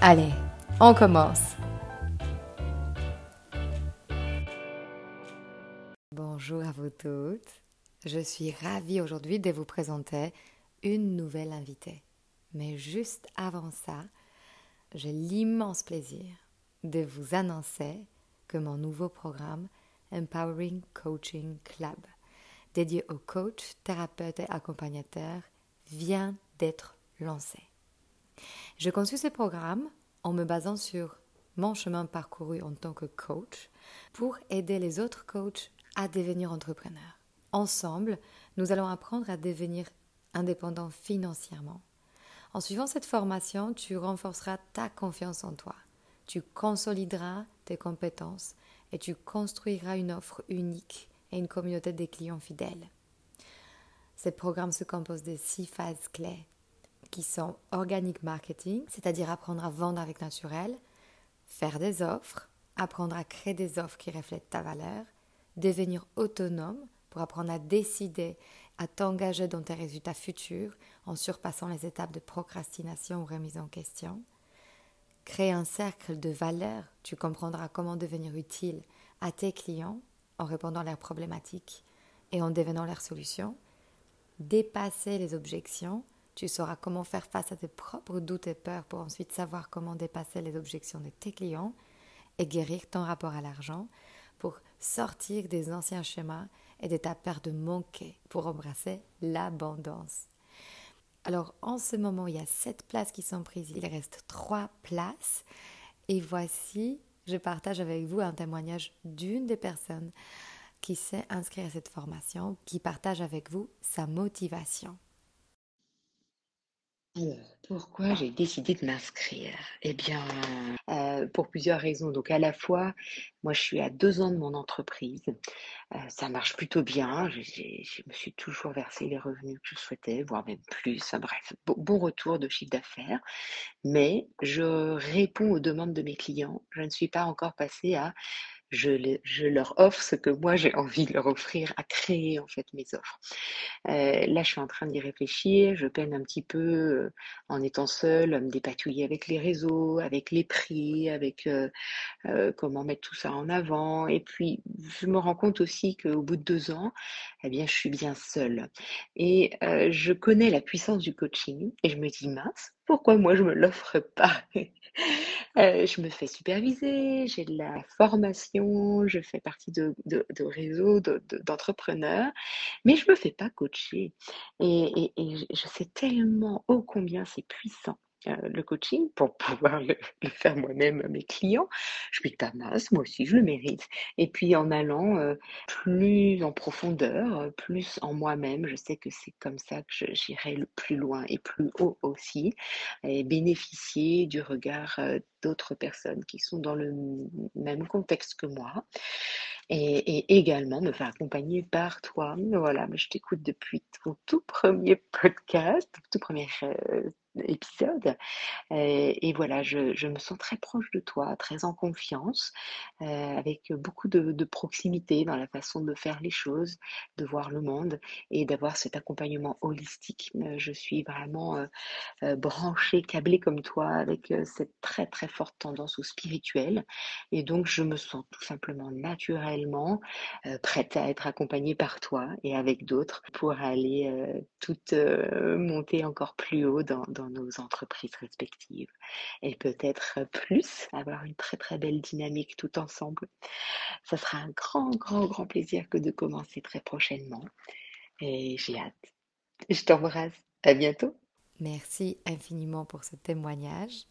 Allez, on commence. Bonjour à vous toutes. Je suis ravie aujourd'hui de vous présenter une nouvelle invitée. Mais juste avant ça, j'ai l'immense plaisir de vous annoncer que mon nouveau programme Empowering Coaching Club, dédié aux coachs, thérapeutes et accompagnateurs, vient d'être lancé. Je conçus ce programme en me basant sur mon chemin parcouru en tant que coach pour aider les autres coachs à devenir entrepreneurs. Ensemble, nous allons apprendre à devenir indépendants financièrement. En suivant cette formation, tu renforceras ta confiance en toi, tu consolideras tes compétences et tu construiras une offre unique et une communauté de clients fidèles. Ce programme se compose de six phases clés qui sont organic marketing, c'est-à-dire apprendre à vendre avec naturel, faire des offres, apprendre à créer des offres qui reflètent ta valeur, devenir autonome pour apprendre à décider, à t'engager dans tes résultats futurs en surpassant les étapes de procrastination ou remise en question, créer un cercle de valeur, tu comprendras comment devenir utile à tes clients en répondant à leurs problématiques et en devenant leurs solutions, dépasser les objections, tu sauras comment faire face à tes propres doutes et peurs pour ensuite savoir comment dépasser les objections de tes clients et guérir ton rapport à l'argent pour sortir des anciens schémas et de ta peur de manquer pour embrasser l'abondance. Alors en ce moment, il y a sept places qui sont prises. Il reste trois places. Et voici, je partage avec vous un témoignage d'une des personnes qui s'est inscrite à cette formation, qui partage avec vous sa motivation. Pourquoi j'ai décidé de m'inscrire? Eh bien, euh, pour plusieurs raisons. Donc, à la fois, moi, je suis à deux ans de mon entreprise. Euh, ça marche plutôt bien. Je, me suis toujours versé les revenus que je souhaitais, voire même plus. Bref, bon retour de chiffre d'affaires. Mais je réponds aux demandes de mes clients. Je ne suis pas encore passée à je, leur offre ce que moi j'ai envie de leur offrir, à créer en fait mes offres. Euh, là, je suis en train d'y réfléchir. Je peine un petit peu euh, en étant seule à me dépatouiller avec les réseaux, avec les prix, avec euh, comment mettre tout ça en avant. Et puis, je me rends compte aussi qu'au bout de deux ans, eh bien, je suis bien seule. Et je connais la puissance du coaching et je me dis mince, pourquoi moi je me l'offre pas? Euh, je me fais superviser, j'ai de la formation, je fais partie de, réseaux d'entrepreneurs, mais je ne me fais pas coacher. et je sais tellement ô combien c'est puissant le coaching pour pouvoir le, faire moi-même à mes clients. Je me dis, mince, moi aussi je le mérite. Et puis en allant euh, plus en profondeur, euh, plus en moi-même, je sais que c'est comme ça que j'irai le plus loin et plus haut aussi, et bénéficier du regard d'autres personnes qui sont dans le même contexte que moi. Et, également me faire accompagner par toi. Voilà, je t'écoute depuis ton tout premier podcast, tout premier épisode. Et, voilà, je, me sens très proche de toi, très en confiance, euh, avec beaucoup de, proximité dans la façon de faire les choses, de voir le monde et d'avoir cet accompagnement holistique. Euh, je suis vraiment euh, branchée, câblée comme toi, avec cette très très forte tendance au spirituel. Et donc, je me sens tout simplement naturellement prête à être accompagnée par toi et avec d'autres pour aller tout monter encore plus haut dans nos entreprises respectives et peut-être plus, avoir une très très belle dynamique tout ensemble. Ça sera un grand, grand, grand plaisir que de commencer très prochainement et j'ai hâte. Je t'embrasse. À bientôt. Merci infiniment pour ce témoignage.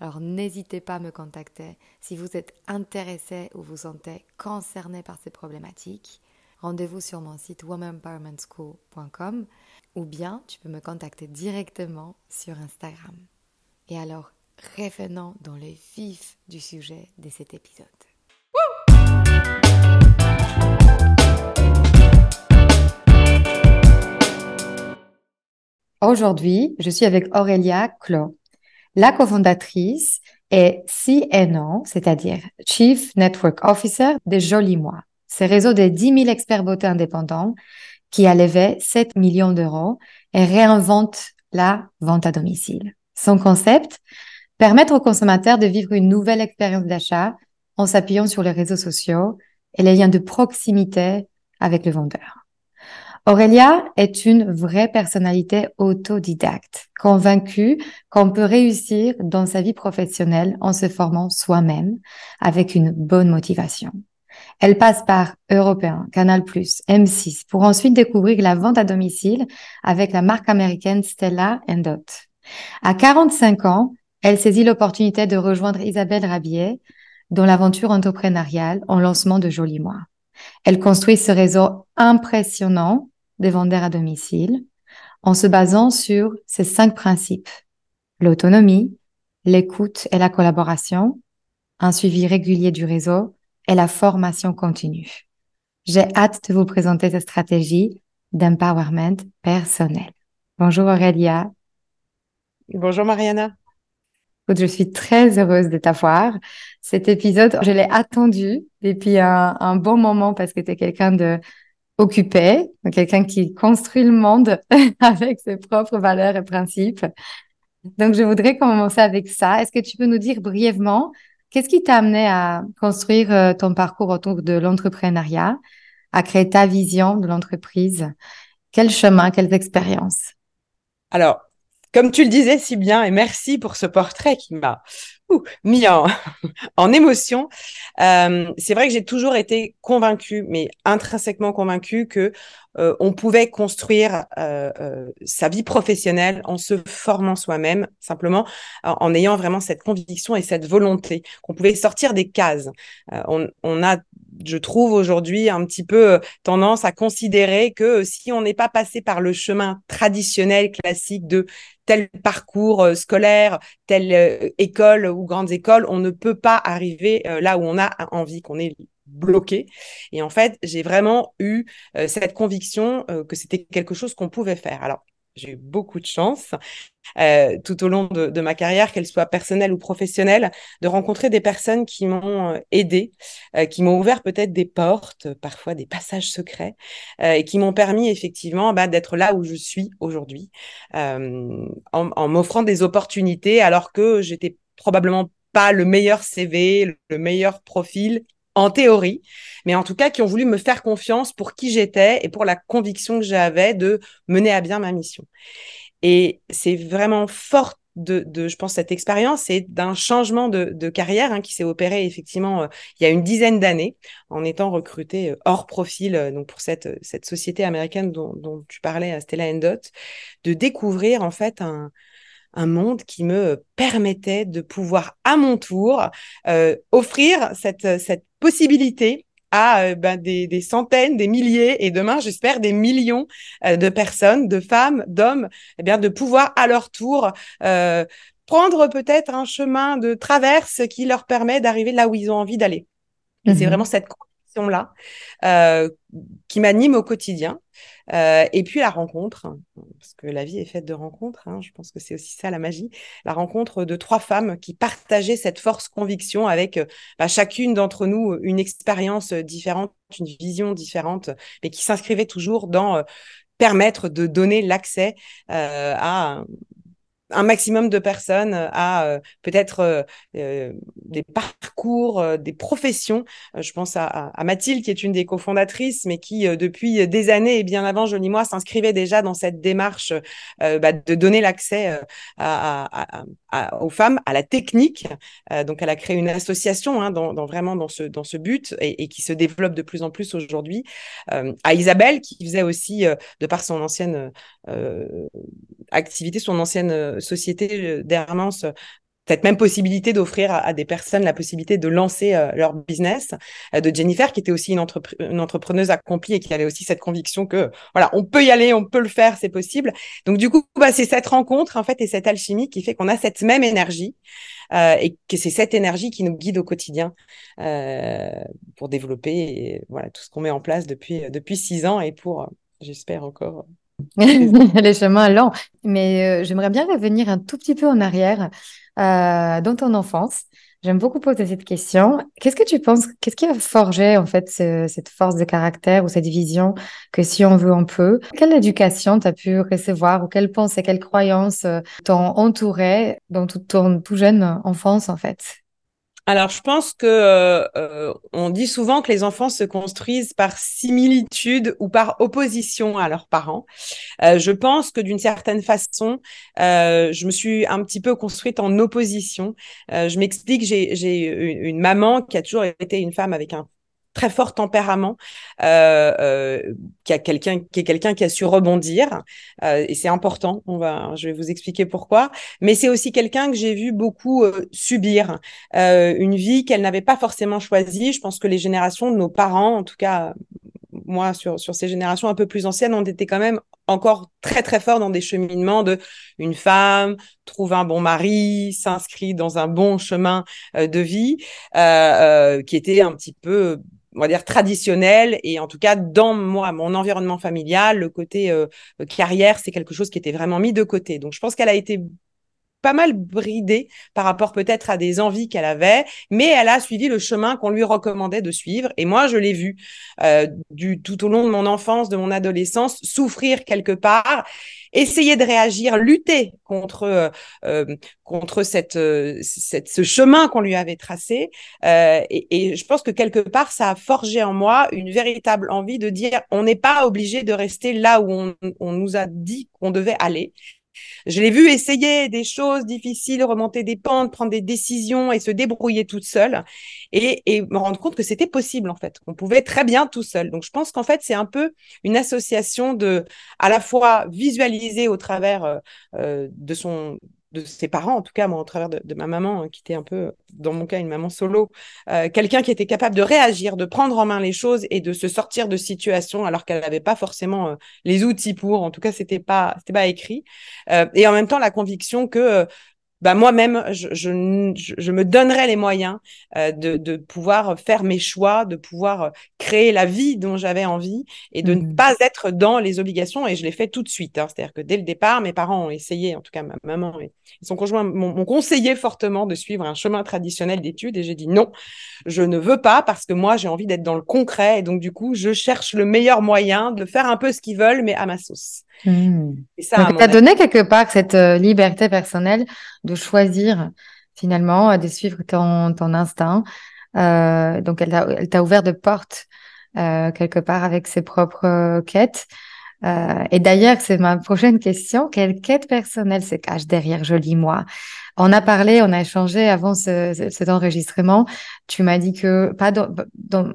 Alors n'hésitez pas à me contacter si vous êtes intéressé ou vous sentez concerné par ces problématiques. Rendez-vous sur mon site womanempowermentschool.com ou bien tu peux me contacter directement sur Instagram. Et alors, revenons dans le vif du sujet de cet épisode. Aujourd'hui, je suis avec Aurélia Clos, la cofondatrice et CNO, c'est-à-dire Chief Network Officer de Joli Moi, ce réseau de 10 000 experts beauté indépendants qui a levé 7 millions d'euros et réinvente la vente à domicile. Son concept, permettre aux consommateurs de vivre une nouvelle expérience d'achat en s'appuyant sur les réseaux sociaux et les liens de proximité avec le vendeur. Aurélia est une vraie personnalité autodidacte, convaincue qu'on peut réussir dans sa vie professionnelle en se formant soi-même avec une bonne motivation. Elle passe par Européen, Canal+, M6 pour ensuite découvrir la vente à domicile avec la marque américaine Stella Dot. À 45 ans, elle saisit l'opportunité de rejoindre Isabelle Rabier dans l'aventure entrepreneuriale en lancement de Joli Mois. Elle construit ce réseau impressionnant des vendeurs à domicile en se basant sur ces cinq principes. L'autonomie, l'écoute et la collaboration, un suivi régulier du réseau et la formation continue. J'ai hâte de vous présenter cette stratégie d'empowerment personnel. Bonjour Aurélia. Bonjour Mariana. Je suis très heureuse de t'avoir. Cet épisode, je l'ai attendu depuis un, un, bon moment parce que tu es quelqu'un de occupé, quelqu'un qui construit le monde avec ses propres valeurs et principes. Donc, je voudrais commencer avec ça. Est-ce que tu peux nous dire brièvement qu'est-ce qui t'a amené à construire euh, ton parcours autour de l'entrepreneuriat, à créer ta vision de l'entreprise? Quel chemin, quelles expériences? Alors, comme tu le disais si bien, et merci pour ce portrait qui m'a mis en, en émotion. Euh, c'est vrai que j'ai toujours été convaincue, mais intrinsèquement convaincue que euh, on pouvait construire euh, euh, sa vie professionnelle en se formant soi-même, simplement en, ayant vraiment cette conviction et cette volonté qu'on pouvait sortir des cases. Euh, on, on, a, je trouve aujourd'hui, un petit peu tendance à considérer que si on n'est pas passé par le chemin traditionnel, classique de tel parcours scolaire, telle école ou grande école, on ne peut pas arriver là où on a envie, qu'on est bloqué. Et en fait, j'ai vraiment eu euh, cette conviction euh, que c'était quelque chose qu'on pouvait faire. Alors, j'ai eu beaucoup de chance euh, tout au long de, ma carrière, qu'elle soit personnelle ou professionnelle, de rencontrer des personnes qui m'ont euh, aidé, euh, qui m'ont ouvert peut-être des portes, parfois des passages secrets, et qui m'ont permis effectivement bah, d'être là où je suis aujourd'hui, en m'offrant des opportunités alors que j'étais probablement pas le meilleur CV, le meilleur profil en théorie, mais en tout cas qui ont voulu me faire confiance pour qui j'étais et pour la conviction que j'avais de mener à bien ma mission. Et c'est vraiment fort de, je pense, cette expérience et d'un changement de, carrière hein, qui s'est opéré effectivement euh, il y a une dizaine d'années en étant recruté euh, hors profil euh, donc pour cette, cette société américaine dont, dont tu parlais, Stella Dot, de découvrir en fait un, un monde qui me permettait de pouvoir à mon tour euh, offrir cette, cette possibilité à euh, ben, des, des, centaines, des milliers et demain, j'espère, des millions euh, de personnes, de femmes, d'hommes, eh bien, de pouvoir à leur tour euh, prendre peut-être un chemin de traverse qui leur permet d'arriver là où ils ont envie d'aller. C'est mmh vraiment cette conviction-là euh, qui m'anime au quotidien. Euh, et puis la rencontre, parce que la vie est faite de rencontres, hein, je pense que c'est aussi ça la magie, la rencontre de trois femmes qui partageaient cette force conviction avec euh, bah, chacune d'entre nous une expérience différente, une vision différente, mais qui s'inscrivait toujours dans euh, permettre de donner l'accès euh, à un maximum de personnes à euh, peut-être euh, euh, des parcours, des professions. je pense à, Mathilde, qui est une des cofondatrices, mais qui, depuis des années et bien avant Jolie Moi, s'inscrivait déjà dans cette démarche bah, de donner l'accès aux femmes à la technique. donc, elle a créé une association hein, dans, vraiment dans ce, dans ce but et, et, qui se développe de plus en plus aujourd'hui. à Isabelle, qui faisait aussi, de par son ancienne activité, son ancienne société euh, d'Hermance euh, cette même possibilité d'offrir à, des personnes la possibilité de lancer euh, leur business, de Jennifer qui était aussi une, entrepreneuse accomplie et qui avait aussi cette conviction que voilà, on peut y aller, on peut le faire, c'est possible. Donc du coup, bah, c'est cette rencontre en fait et cette alchimie qui fait qu'on a cette même énergie et que c'est cette énergie qui nous guide au quotidien pour développer voilà tout ce qu'on met en place depuis depuis six ans et pour j'espère encore les chemins longs. Mais euh, j'aimerais bien revenir un tout petit peu en arrière euh, dans ton enfance. J'aime beaucoup poser cette question. Qu'est-ce que tu penses, qu'est-ce qui a forgé en fait cette force de caractère ou cette vision que si on veut, on peut? Quelle éducation tu as pu recevoir ou quelles pensées, quelles croyances euh, t'ont entouré dans toute ton tout jeune enfance en fait? Alors, je pense que euh, euh, on dit souvent que les enfants se construisent par similitude ou par opposition à leurs parents. Euh, je pense que d'une certaine façon, je me suis un petit peu construite en opposition. je m'explique, j'ai une maman qui a toujours été une femme avec un très fort tempérament, euh, euh, qui a quelqu'un qui est quelqu'un qui a su rebondir euh, et c'est important. On va, je vais vous expliquer pourquoi. Mais c'est aussi quelqu'un que j'ai vu beaucoup euh, subir euh, une vie qu'elle n'avait pas forcément choisie. Je pense que les générations de nos parents, en tout cas moi sur sur ces générations un peu plus anciennes, ont été quand même encore très très forts dans des cheminements de une femme trouve un bon mari, s'inscrit dans un bon chemin de vie, qui était un petit peu on va dire traditionnel. Et en tout cas dans moi mon environnement familial le côté euh, carrière c'est quelque chose qui était vraiment mis de côté. Donc je pense qu'elle a été pas mal bridée par rapport peut-être à des envies qu'elle avait, mais elle a suivi le chemin qu'on lui recommandait de suivre. Et moi, je l'ai vu euh, du tout au long de mon enfance, de mon adolescence, souffrir quelque part essayer de réagir, lutter contre euh, euh contre cette, euh, cette, ce chemin qu'on lui avait tracé. Euh, et, et, je pense que quelque part, ça a forgé en moi une véritable envie de dire on n'est pas obligé de rester là où on, on nous a dit qu'on devait aller. Je l'ai vu essayer des choses difficiles, remonter des pentes, prendre des décisions et se débrouiller toute seule et, me rendre compte que c'était possible en fait, qu'on pouvait très bien tout seul. Donc je pense qu'en fait c'est un peu une association de à la fois visualiser au travers euh, euh de son de ses parents, en tout cas, moi, au travers de, ma maman, hein, qui était un peu, dans mon cas, une maman solo, euh, quelqu'un qui était capable de réagir, de prendre en main les choses et de se sortir de situations alors qu'elle n'avait pas forcément euh, les outils pour. En tout cas, c'était pas, c'était pas écrit. Euh, et en même temps, la conviction que bah moi-même, je, je, je, me donnerais les moyens euh, de, de, pouvoir faire mes choix, de pouvoir euh, créer la vie dont j'avais envie et de ne mmh. pas être dans les obligations. Et je l'ai fait tout de suite. Hein. C'est-à-dire que dès le départ, mes parents ont essayé, en tout cas ma maman et son conjoint m'ont conseillé fortement de suivre un chemin traditionnel d'études. Et j'ai dit non, je ne veux pas parce que moi, j'ai envie d'être dans le concret. Et donc, du coup, je cherche le meilleur moyen de faire un peu ce qu'ils veulent, mais à ma sauce. Mmh. Et ça, donc, as donné quelque part cette euh, liberté personnelle de choisir finalement, de suivre ton, ton instinct. Euh, donc, elle t'a ouvert de portes euh, quelque part avec ses propres quêtes. Euh, et d'ailleurs, c'est ma prochaine question. Quelle quête personnelle se cache derrière Joli Moi? On a parlé, on a échangé avant ce, cet enregistrement. Tu m'as dit que pas dans, dans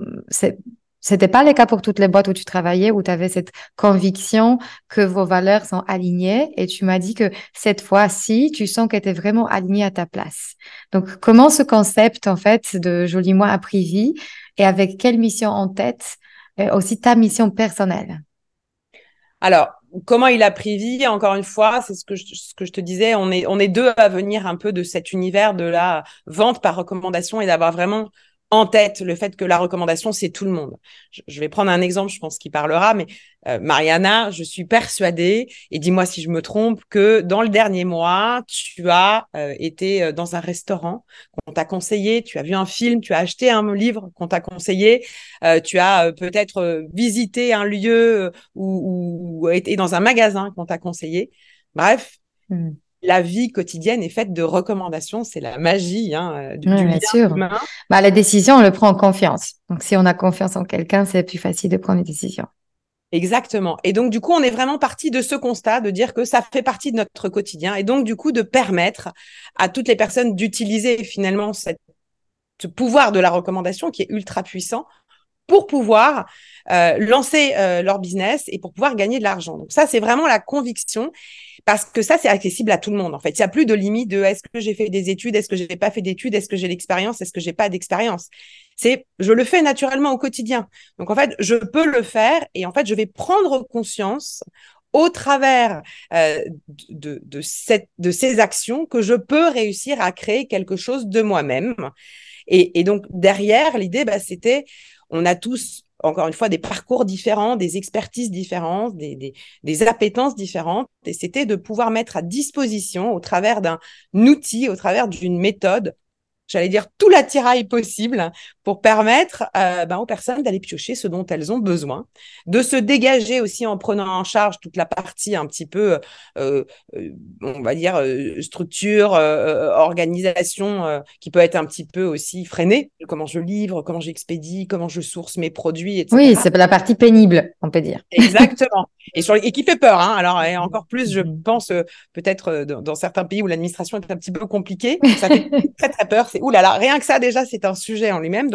c'était pas le cas pour toutes les boîtes où tu travaillais, où tu avais cette conviction que vos valeurs sont alignées. Et tu m'as dit que cette fois-ci, tu sens qu'elle était vraiment alignée à ta place. Donc, comment ce concept, en fait, de Joli Moi a pris vie et avec quelle mission en tête, euh, aussi ta mission personnelle? Alors, comment il a pris vie, encore une fois, c'est ce que, je, ce que je te disais, on est, on est deux à venir un peu de cet univers de la vente par recommandation et d'avoir vraiment en tête le fait que la recommandation, c'est tout le monde. Je, vais prendre un exemple, je pense qu'il parlera, mais euh, Mariana, je suis persuadée, et dis-moi si je me trompe, que dans le dernier mois, tu as euh, été euh, dans un restaurant qu'on t'a conseillé, tu as vu un film, tu as acheté un livre qu'on t'a conseillé, tu as peut-être visité un lieu ou, été dans un magasin qu'on t'a conseillé. Bref, hmm. La vie quotidienne est faite de recommandations. C'est la magie hein, du, bien sûr. Bah, la décision, on le prend en confiance. Donc, si on a confiance en quelqu'un, c'est plus facile de prendre une décision. Exactement. Et donc, du coup, on est vraiment parti de ce constat de dire que ça fait partie de notre quotidien et donc, du coup, de permettre à toutes les personnes d'utiliser finalement cette, ce pouvoir de la recommandation qui est ultra puissant pour pouvoir euh, lancer euh, leur business et pour pouvoir gagner de l'argent. Donc ça, c'est vraiment la conviction parce que ça, c'est accessible à tout le monde. En fait, il n'y a plus de limite de est-ce que j'ai fait des études, est-ce que j'ai pas fait d'études, est-ce que j'ai l'expérience, est-ce que j'ai pas d'expérience. C'est je le fais naturellement au quotidien. Donc en fait, je peux le faire et en fait, je vais prendre conscience au travers euh, de, de, cette, de ces actions que je peux réussir à créer quelque chose de moi-même. Et, donc derrière, l'idée, bah, c'était on a tous, encore une fois, des parcours différents, des expertises différentes, des, des, appétences différentes. Et c'était de pouvoir mettre à disposition, au travers d'un outil, au travers d'une méthode, j'allais dire tout l'attirail possible pour permettre euh, ben, aux personnes d'aller piocher ce dont elles ont besoin, de se dégager aussi en prenant en charge toute la partie un petit peu, euh, euh on va dire, structure, organisation, qui peut être un petit peu aussi freinée. Comment je livre, comment j'expédie, comment je source mes produits, etc. Oui, c'est la partie pénible, on peut dire. Exactement. Et, sur, et qui fait peur. Hein. Alors, et encore plus, je mm-hmm. pense, peut-être dans, dans, certains pays où l'administration est un petit peu compliquée, ça fait très, très peur. C'est, oulala, rien que ça, déjà, c'est un sujet en lui-même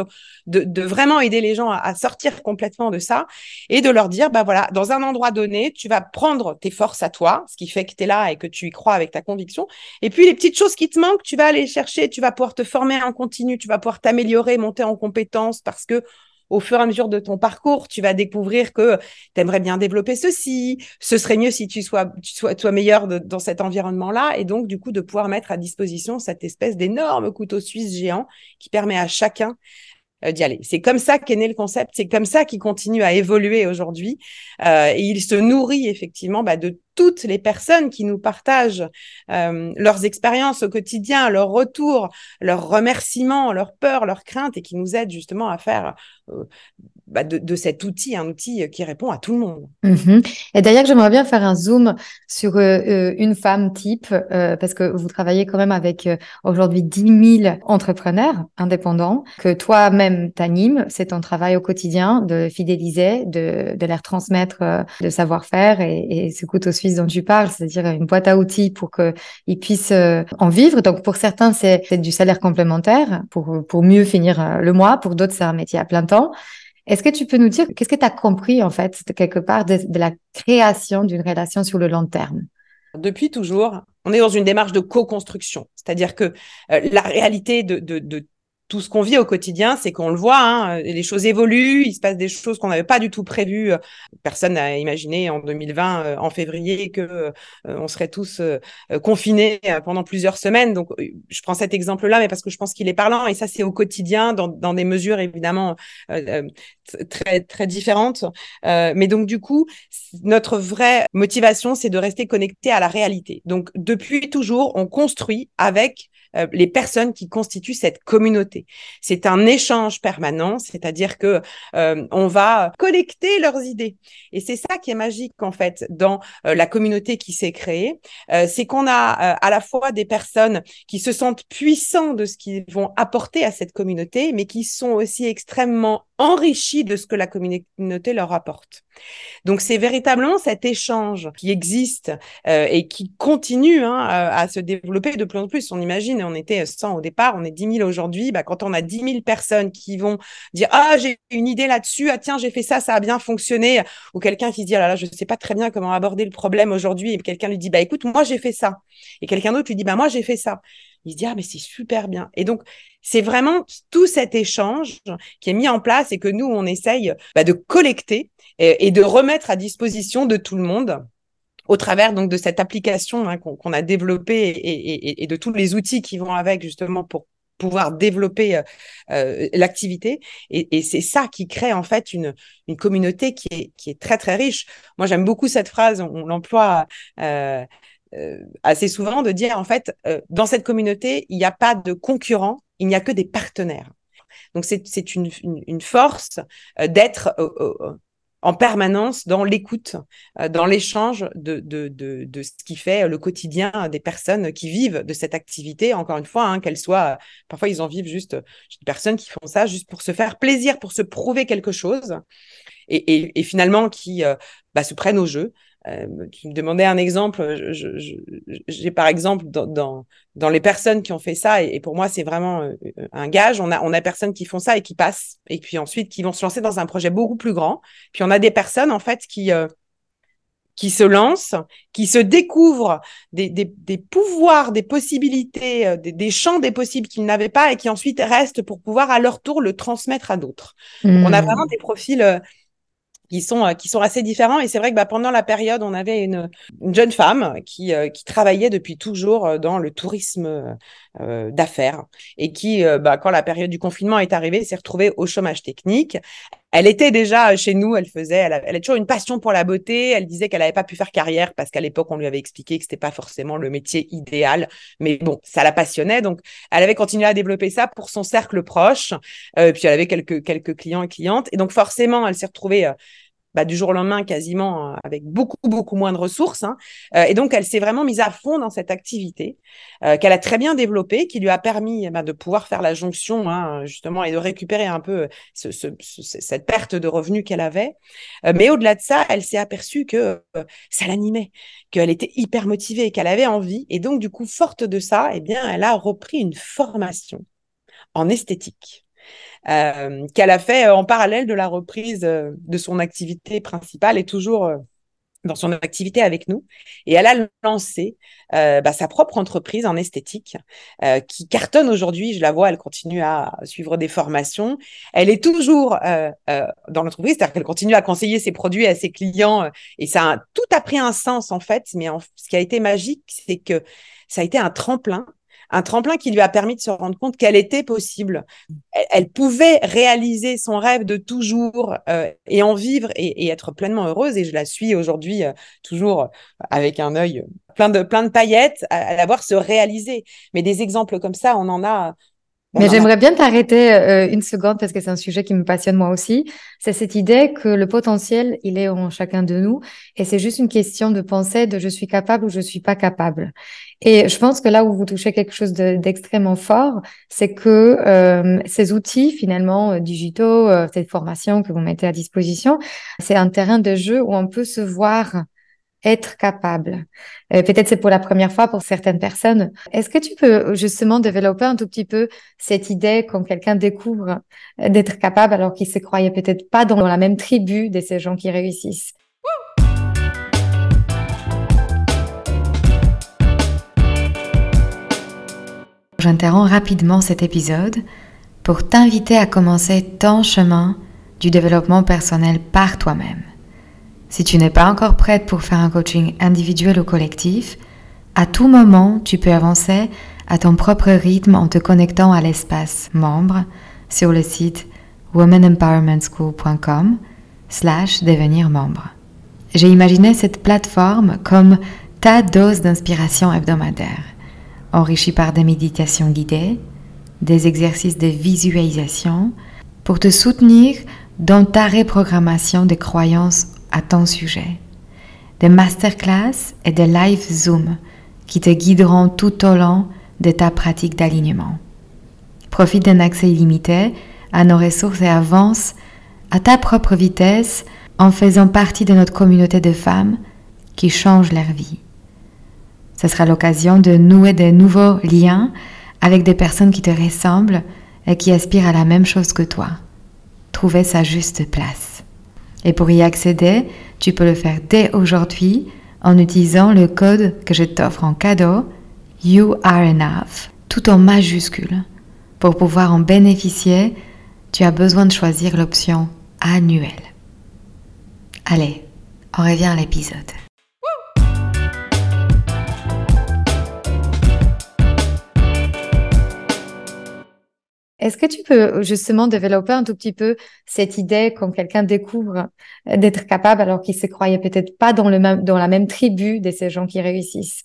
de, vraiment aider les gens à, sortir complètement de ça et de leur dire, bah voilà, dans un endroit donné, tu vas prendre tes forces à toi, ce qui fait que tu es là et que tu y crois avec ta conviction. Et puis les petites choses qui te manquent, tu vas aller chercher, tu vas pouvoir te former en continu, tu vas pouvoir t'améliorer, monter en compétences parce que au fur et à mesure de ton parcours, tu vas découvrir que tu aimerais bien développer ceci, ce serait mieux si tu sois, tu sois, toi meilleur dans cet environnement-là, et donc du coup de pouvoir mettre à disposition cette espèce d'énorme couteau suisse géant qui permet à chacun d'y aller. C'est comme ça qu'est né le concept, c'est comme ça qu'il continue à évoluer aujourd'hui. Euh, et il se nourrit effectivement bah, de toutes les personnes qui nous partagent euh, leurs expériences au quotidien, leurs retours, leurs remerciements, leurs peurs, leurs craintes, et qui nous aident justement à faire euh, bah, de, cet outil, un outil qui répond à tout le monde. Mhm. Et d'ailleurs, j'aimerais bien faire un zoom sur euh, euh, une femme type, euh, parce que vous travaillez quand même avec aujourd'hui 10 000 entrepreneurs indépendants, que toi-même t'animes, c'est ton travail au quotidien de fidéliser, de, de leur transmettre le savoir-faire et, et, ce couteau suisse dont tu parles, c'est-à-dire une boîte à outils pour qu'ils puissent en vivre. Donc pour certains, c'est du salaire complémentaire pour, pour mieux finir le mois, pour d'autres, c'est un métier à plein temps. Est-ce que tu peux nous dire qu'est-ce que tu as compris en fait quelque part de, la création d'une relation sur le long terme? Depuis toujours, on est dans une démarche de co-construction, c'est-à-dire que euh, la réalité de, de, de tout ce qu'on vit au quotidien, c'est qu'on le voit, hein, les choses évoluent, il se passe des choses qu'on n'avait pas du tout prévues. Personne n'a imaginé en 2020, euh, en février, que euh, on serait tous euh, confinés pendant plusieurs semaines. Donc, je prends cet exemple-là, mais parce que je pense qu'il est parlant, et ça, c'est au quotidien, dans, dans, des mesures évidemment très très différentes. mais donc, du coup, notre vraie motivation, c'est de rester connecté à la réalité. Donc, depuis toujours, on construit avec euh, les personnes qui constituent cette communauté. C'est un échange permanent, c'est-à-dire que euh, on va collecter leurs idées. Et c'est ça qui est magique en fait dans euh, la communauté qui s'est créée, c'est qu'on a à la fois des personnes qui se sentent puissants de ce qu'ils vont apporter à cette communauté, mais qui sont aussi extrêmement enrichis de ce que la communauté leur apporte. Donc c'est véritablement cet échange qui existe euh, et qui continue hein, à, se développer de plus en plus. On imagine, on était 100 au départ, on est 10 000 aujourd'hui. Bah, quand on a 10 000 personnes qui vont dire ah j'ai une idée là-dessus, ah tiens j'ai fait ça, ça a bien fonctionné, ou quelqu'un qui se dit ah là là je sais pas très bien comment aborder le problème aujourd'hui, et quelqu'un lui dit bah écoute moi j'ai fait ça, et quelqu'un d'autre lui dit bah moi j'ai fait ça il se dit ah mais c'est super bien. Et donc c'est vraiment tout cet échange qui est mis en place et que nous on essaye bah, de collecter et, de remettre à disposition de tout le monde au travers donc de cette application hein, qu'on a développée et, de tous les outils qui vont avec justement pour pouvoir développer euh, euh l'activité. Et, c'est ça qui crée en fait une, une communauté qui est, qui est très très riche. Moi j'aime beaucoup cette phrase, on, l'emploie euh, euh, assez souvent de dire en fait, euh, dans cette communauté, il n'y a pas de concurrents, il n'y a que des partenaires. Donc c'est une, une, une, force euh, d'être en permanence dans l'écoute, euh, dans l'échange de, de, de, de, ce qui fait le quotidien des personnes qui vivent de cette activité. Encore une fois, hein, qu'elles soient, parfois ils en vivent juste, des personnes qui font ça juste pour se faire plaisir, pour se prouver quelque chose, et, et, et finalement qui euh, bah, se prennent au jeu. Euh, tu me demandais un exemple. J'ai par exemple dans, dans, dans, les personnes qui ont fait ça, et, pour moi c'est vraiment euh, un gage. On a on a personnes qui font ça et qui passent, et puis ensuite qui vont se lancer dans un projet beaucoup plus grand. Puis on a des personnes en fait qui euh, qui se lancent, qui se découvrent des, des, des pouvoirs, des possibilités, des, des, champs des possibles qu'ils n'avaient pas et qui ensuite restent pour pouvoir à leur tour le transmettre à d'autres. On a mmh. vraiment des profils qui sont euh, qui sont assez différents. Et c'est vrai que bah, pendant la période on avait une, une jeune femme qui euh, qui travaillait depuis toujours euh, dans le tourisme d'affaires et qui bah, quand la période du confinement est arrivée s'est retrouvée au chômage technique elle était déjà chez nous, elle faisait, elle, a, elle a toujours une passion pour la beauté. Elle disait qu'elle n'avait pas pu faire carrière parce qu'à l'époque on lui avait expliqué que c'était pas forcément le métier idéal, mais bon, ça la passionnait. Donc, elle avait continué à développer ça pour son cercle proche. Euh, puis elle avait quelques quelques clients et clientes, et donc forcément, elle s'est retrouvée euh, bah, du jour au lendemain quasiment euh, avec beaucoup beaucoup moins de ressources hein. euh, et donc elle s'est vraiment mise à fond dans cette activité euh, qu'elle a très bien développée qui lui a permis bah, de pouvoir faire la jonction hein, justement et de récupérer un peu ce, ce, cette perte de revenus qu'elle avait. Mais au-delà de ça elle s'est aperçue que ça l'animait qu'elle était hyper motivée qu'elle avait envie. Et donc du coup forte de ça eh bien elle a repris une formation en esthétique euh, qu'elle a fait euh, en parallèle de la reprise euh, de son activité principale et toujours dans son activité avec nous. Et elle a lancé euh, bah, sa propre entreprise en esthétique euh, qui cartonne aujourd'hui. Je la vois, elle continue à suivre des formations. Elle est toujours euh, dans l'entreprise, c'est-à-dire qu'elle continue à conseiller ses produits à ses clients. et ça a tout a pris un sens en fait. Mais ce qui a été magique, c'est que ça a été un tremplin un tremplin qui lui a permis de se rendre compte qu'elle était possible. Elle, pouvait réaliser son rêve de toujours euh, et en vivre et, être pleinement heureuse. Et je la suis aujourd'hui euh, toujours avec un œil plein de plein de paillettes à, la voir se réaliser. Mais des exemples comme ça, on en a mais j'aimerais bien t'arrêter euh, une seconde parce que c'est un sujet qui me passionne moi aussi. C'est cette idée que le potentiel, il est en chacun de nous et c'est juste une question de pensée de je suis capable ou je suis pas capable. Et je pense que là où vous touchez quelque chose d'extrêmement fort, c'est que euh, ces outils finalement euh, digitaux, cette formation que vous mettez à disposition, c'est un terrain de jeu où on peut se voir être capable. Euh, peut-être c'est pour la première fois pour certaines personnes. Est-ce que tu peux justement développer un tout petit peu cette idée quand quelqu'un découvre euh, d'être capable alors qu'il se croyait peut-être pas dans la même tribu de ces gens qui réussissent? J'interromps rapidement cet épisode pour t'inviter à commencer ton chemin du développement personnel par toi-même. Si tu n'es pas encore prête pour faire un coaching individuel ou collectif, à tout moment, tu peux avancer à ton propre rythme en te connectant à l'espace membre sur le site womanempowermentschool.com slash devenir membre. J'ai imaginé cette plateforme comme ta dose d'inspiration hebdomadaire, enrichie par des méditations guidées, des exercices de visualisation, pour te soutenir dans ta reprogrammation des croyances à ton sujet. Des masterclass et des live Zoom qui te guideront tout au long de ta pratique d'alignement. Profite d'un accès illimité à nos ressources et avance à ta propre vitesse en faisant partie de notre communauté de femmes qui changent leur vie. Ce sera l'occasion de nouer de nouveaux liens avec des personnes qui te ressemblent et qui aspirent à la même chose que toi. Trouver sa juste place. Et pour y accéder, tu peux le faire dès aujourd'hui en utilisant le code que je t'offre en cadeau, You Are Enough, tout en majuscule. Pour pouvoir en bénéficier, tu as besoin de choisir l'option annuelle. Allez, on revient à l'épisode. Est-ce que tu peux justement développer un tout petit peu cette idée quand quelqu'un découvre euh, d'être capable alors qu'il se croyait peut-être pas dans, le même, dans la même tribu de ces gens qui réussissent?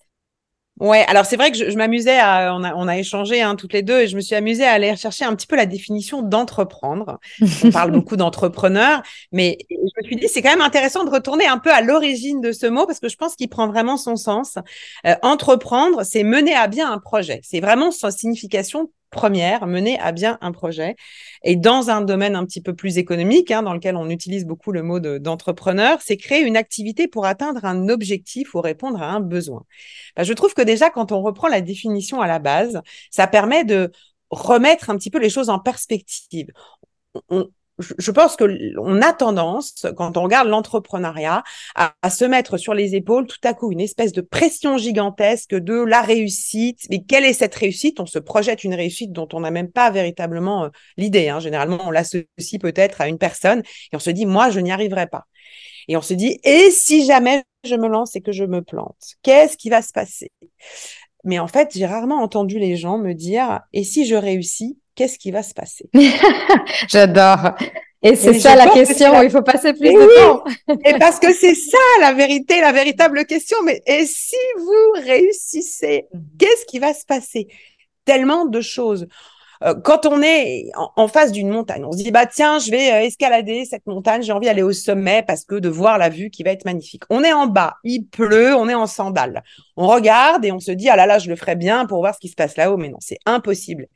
Ouais, alors c'est vrai que je, m'amusais à, on a, on a échangé hein, toutes les deux et je me suis amusée à aller chercher un petit peu la définition d'entreprendre. On parle beaucoup d'entrepreneur, mais je me suis dit c'est quand même intéressant de retourner un peu à l'origine de ce mot parce que je pense qu'il prend vraiment son sens. Euh, entreprendre, c'est mener à bien un projet. C'est vraiment sa signification première, mener à bien un projet. Et dans un domaine un petit peu plus économique, hein, dans lequel on utilise beaucoup le mot d'entrepreneur, c'est créer une activité pour atteindre un objectif ou répondre à un besoin. Ben, je trouve que déjà, quand on reprend la définition à la base, ça permet de remettre un petit peu les choses en perspective. Je pense que on a tendance, quand on regarde l'entrepreneuriat, à, se mettre sur les épaules tout à coup une espèce de pression gigantesque de la réussite. Mais quelle est cette réussite? On se projette une réussite dont on n'a même pas véritablement euh, l'idée. Hein. Généralement, on l'associe peut-être à une personne et on se dit moi, je n'y arriverai pas. Et on se dit et si jamais je me lance et que je me plante, qu'est-ce qui va se passer? Mais en fait, j'ai rarement entendu les gens me dire et si je réussis? Qu'est-ce qui va se passer? J'adore. Et c'est ça la question, il faut passer plus de temps. et parce que c'est ça la vérité, la véritable question. Mais et si vous réussissez, mhm. qu'est-ce qui va se passer? Tellement de choses. Euh, quand on est en, face d'une montagne, on se dit bah tiens, je vais euh, escalader cette montagne, j'ai envie d'aller au sommet parce que de voir la vue qui va être magnifique. On est en bas, il pleut, on est en sandales. On regarde et on se dit ah là là, je le ferai bien pour voir ce qui se passe là-haut, mais non, c'est impossible.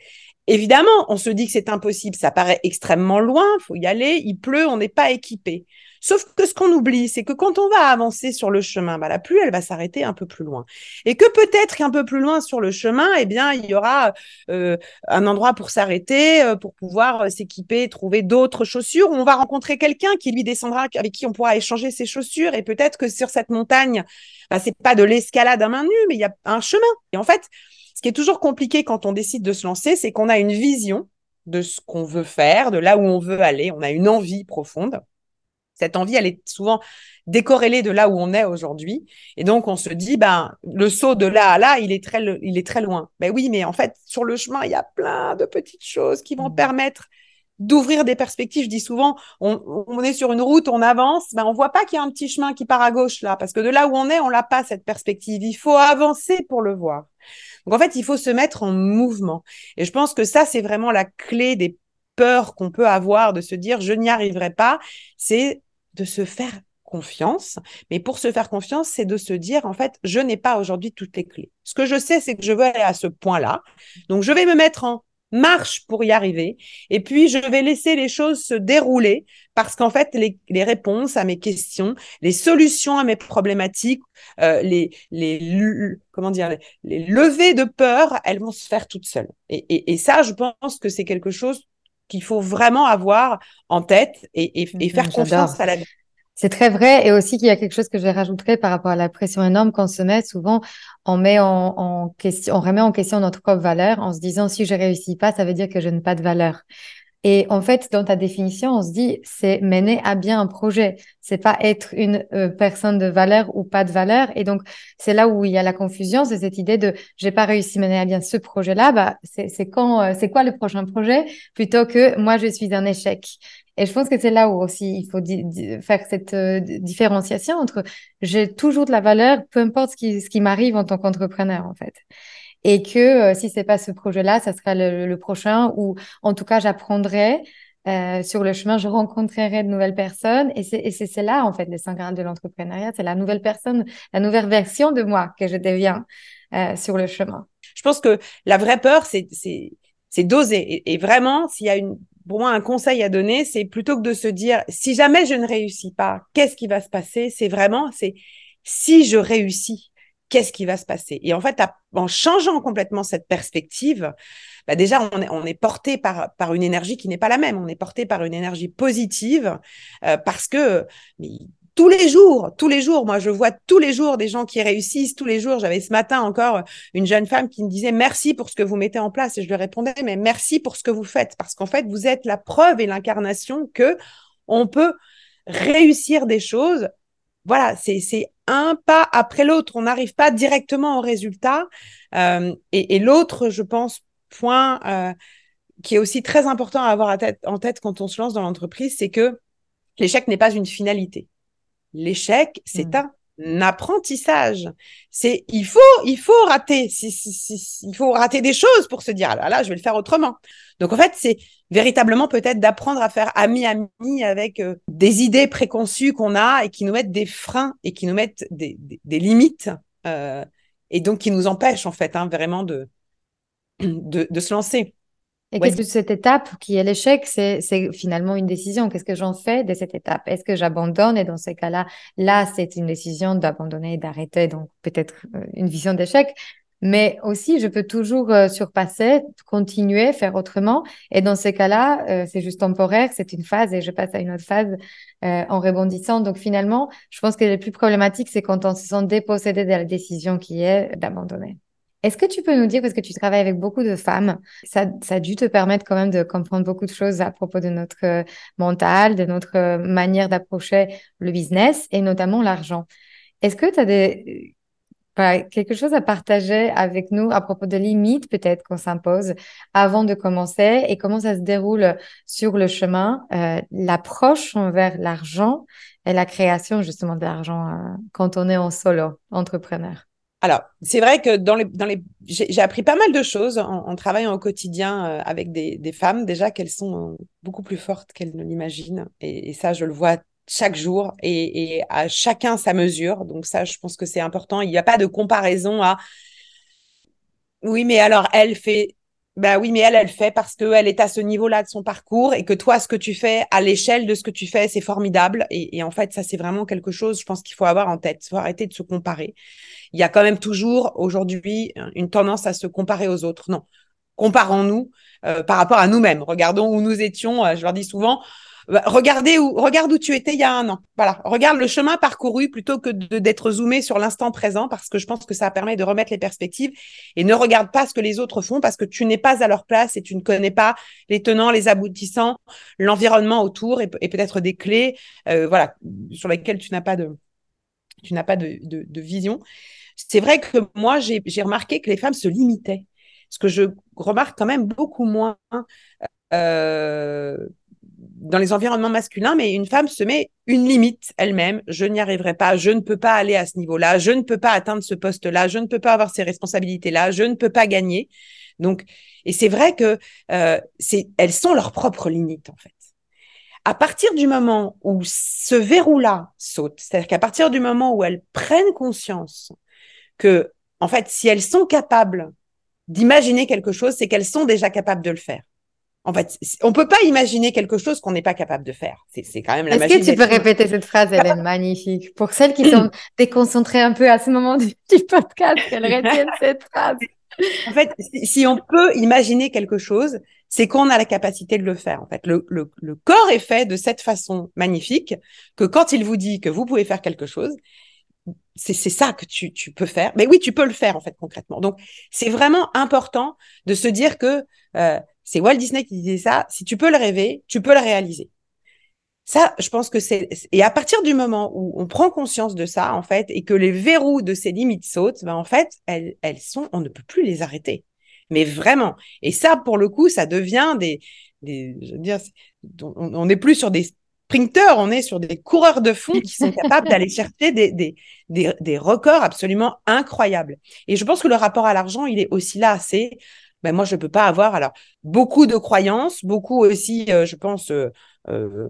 Évidemment, on se dit que c'est impossible, ça paraît extrêmement loin, faut y aller, il pleut, on n'est pas équipé. Sauf que ce qu'on oublie, c'est que quand on va avancer sur le chemin, bah, la pluie, elle va s'arrêter un peu plus loin. Et que peut-être qu'un peu plus loin sur le chemin, eh bien, il y aura euh, un endroit pour s'arrêter, euh, pour pouvoir euh, s'équiper, trouver d'autres chaussures. on va rencontrer quelqu'un qui lui descendra, avec qui on pourra échanger ses chaussures. Et peut-être que sur cette montagne, bah, c'est pas de l'escalade à main nue, mais il y a un chemin. Et en fait, ce qui est toujours compliqué quand on décide de se lancer, c'est qu'on a une vision de ce qu'on veut faire, de là où on veut aller. On a une envie profonde. Cette envie, elle est souvent décorrélée de là où on est aujourd'hui. Et donc, on se dit, ben, le saut de là à là, il est très, il est très loin. Ben oui, mais en fait, sur le chemin, il y a plein de petites choses qui vont mmh. permettre d'ouvrir des perspectives. Je dis souvent, on, est sur une route, on avance, ben on voit pas qu'il y a un petit chemin qui part à gauche là, parce que de là où on est, on l'a pas cette perspective. Il faut avancer pour le voir. Donc en fait, il faut se mettre en mouvement. Et je pense que ça, c'est vraiment la clé des peurs qu'on peut avoir de se dire je n'y arriverai pas, c'est de se faire confiance. Mais pour se faire confiance, c'est de se dire, en fait, je n'ai pas aujourd'hui toutes les clés. Ce que je sais, c'est que je veux aller à ce point-là. Donc, je vais me mettre en marche pour y arriver. Et puis, je vais laisser les choses se dérouler parce qu'en fait, les, réponses à mes questions, les solutions à mes problématiques, euh, les, les, comment dire, les, levées de peur, elles vont se faire toutes seules. Et, et, ça, je pense que c'est quelque chose qu'il faut vraiment avoir en tête et, et faire confiance à la c'est très vrai et aussi qu'il y a quelque chose que je rajouterais par rapport à la pression énorme qu'on se met. Souvent, on met en, question, on remet en question notre propre valeur en se disant si je réussis pas, ça veut dire que je n'ai pas de valeur. Et en fait, dans ta définition, on se dit c'est mener à bien un projet. C'est pas être une euh, personne de valeur ou pas de valeur. Et donc, c'est là où il y a la confusion, c'est cette idée de j'ai pas réussi à mener à bien ce projet-là. Bah, c'est quand, euh, c'est quoi le prochain projet? Plutôt que moi je suis un échec. Et je pense que c'est là où aussi il faut faire cette euh, différenciation entre j'ai toujours de la valeur, peu importe ce qui, ce qui m'arrive en tant qu'entrepreneur, en fait. Et que euh, si c'est pas ce projet-là, ça sera le, prochain, ou en tout cas, j'apprendrai euh, sur le chemin, je rencontrerai de nouvelles personnes. Et c'est là, en fait, le Saint Graal de l'entrepreneuriat. C'est la nouvelle personne, la nouvelle version de moi que je deviens sur le chemin. Je pense que la vraie peur, c'est d'oser. et, vraiment, s'il y a une pour moi, un conseil à donner, c'est plutôt que de se dire, si jamais je ne réussis pas, qu'est-ce qui va se passer? C'est vraiment, c'est si je réussis, qu'est-ce qui va se passer? Et en fait, en changeant complètement cette perspective, bah déjà, on est, on est porté par, par une énergie qui n'est pas la même. On est porté par une énergie positive euh, parce que tous les jours, tous les jours, moi je vois tous les jours des gens qui réussissent, tous les jours. J'avais ce matin encore une jeune femme qui me disait merci pour ce que vous mettez en place et je lui répondais mais merci pour ce que vous faites parce qu'en fait vous êtes la preuve et l'incarnation que on peut réussir des choses. Voilà, c'est un pas après l'autre. On n'arrive pas directement au résultat. Euh, et, l'autre, je pense, point euh, qui est aussi très important à avoir en tête quand on se lance dans l'entreprise, c'est que l'échec n'est pas une finalité. L'échec, c'est mmh. un apprentissage. C'est il faut il faut rater, si, il faut rater des choses pour se dire ah là là je vais le faire autrement. Donc en fait c'est véritablement peut-être d'apprendre à faire ami ami avec euh, des idées préconçues qu'on a et qui nous mettent des freins et qui nous mettent des, des, limites euh, et donc qui nous empêchent en fait hein, vraiment de, de, de se lancer. Et qu'est-ce que cette étape qui est l'échec, c'est finalement une décision. Qu'est-ce que j'en fais de cette étape? Est-ce que j'abandonne? Et dans ces cas-là, là, c'est une décision d'abandonner, d'arrêter, donc peut-être euh, une vision d'échec. Mais aussi, je peux toujours euh, surpasser, continuer, faire autrement. Et dans ces cas-là, euh, c'est juste temporaire, c'est une phase et je passe à une autre phase en rebondissant. Donc finalement, je pense que le plus problématique, c'est quand on se sent dépossédé de la décision qui est d'abandonner. Est-ce que tu peux nous dire, parce que tu travailles avec beaucoup de femmes, ça, ça a dû te permettre quand même de comprendre beaucoup de choses à propos de notre euh, mental, de notre euh, manière d'approcher le business et notamment l'argent. Est-ce que tu as des, euh, quelque chose à partager avec nous à propos de limites peut-être qu'on s'impose avant de commencer et comment ça se déroule sur le chemin, l'approche envers l'argent et la création justement de l'argent quand on est en solo entrepreneur? Alors, c'est vrai que dans les, dans les, j'ai appris pas mal de choses en, travaillant au quotidien euh, avec des, des, femmes, déjà qu'elles sont beaucoup plus fortes qu'elles ne l'imaginent. Et, ça, je le vois chaque jour et, et, à chacun sa mesure. Donc ça, je pense que c'est important. Il n'y a pas de comparaison à, oui, mais alors elle fait bah oui, mais elle, elle fait parce qu'elle est à ce niveau-là de son parcours et que toi, ce que tu fais à l'échelle de ce que tu fais, c'est formidable. Et, en fait, ça, c'est vraiment quelque chose, je pense qu'il faut avoir en tête. Il faut arrêter de se comparer. Il y a quand même toujours aujourd'hui une tendance à se comparer aux autres. Non, comparons-nous euh, par rapport à nous-mêmes. Regardons où nous étions. Euh, je leur dis souvent, regardez où, regarde où tu étais il y a un an. Voilà, regarde le chemin parcouru plutôt que d'être zoomé sur l'instant présent parce que je pense que ça permet de remettre les perspectives et ne regarde pas ce que les autres font parce que tu n'es pas à leur place et tu ne connais pas les tenants, les aboutissants, l'environnement autour et, peut-être des clés, euh, voilà, sur lesquelles tu n'as pas de, tu n'as pas de, de, vision. C'est vrai que moi, j'ai remarqué que les femmes se limitaient. Ce que je remarque quand même beaucoup moins euh, dans les environnements masculins, mais une femme se met une limite elle-même. Je n'y arriverai pas, je ne peux pas aller à ce niveau-là, je ne peux pas atteindre ce poste-là, je ne peux pas avoir ces responsabilités-là, je ne peux pas gagner. Donc, et c'est vrai que euh, elles sont leurs propres limites en fait. À partir du moment où ce verrou-là saute, c'est-à-dire qu'à partir du moment où elles prennent conscience que, en fait, si elles sont capables d'imaginer quelque chose, c'est qu'elles sont déjà capables de le faire. En fait, on peut pas imaginer quelque chose qu'on n'est pas capable de faire. C'est quand même la Est-ce que tu peux répéter cette phrase, Elle est magnifique, pour celles qui sont déconcentrées un peu à ce moment du, podcast, qu'elles retiennent cette phrase. En fait, si on peut imaginer quelque chose, c'est qu'on a la capacité de le faire. En fait, le, le, le, corps est fait de cette façon magnifique que quand il vous dit que vous pouvez faire quelque chose, c'est ça que tu, tu, peux faire. Mais oui, tu peux le faire en fait concrètement. Donc, c'est vraiment important de se dire que euh, c'est Walt Disney qui disait ça. Si tu peux le rêver, tu peux le réaliser. Ça, je pense que c'est et à partir du moment où on prend conscience de ça en fait et que les verrous de ces limites sautent, ben en fait elles, elles sont, on ne peut plus les arrêter. Mais vraiment. Et ça, pour le coup, ça devient des, des je veux dire, on n'est plus sur des sprinteurs, on est sur des coureurs de fond qui sont capables d'aller chercher des, des, des, des, records absolument incroyables. Et je pense que le rapport à l'argent, il est aussi là. C'est ben moi je peux pas avoir alors beaucoup de croyances, beaucoup aussi, euh, je pense, euh, euh,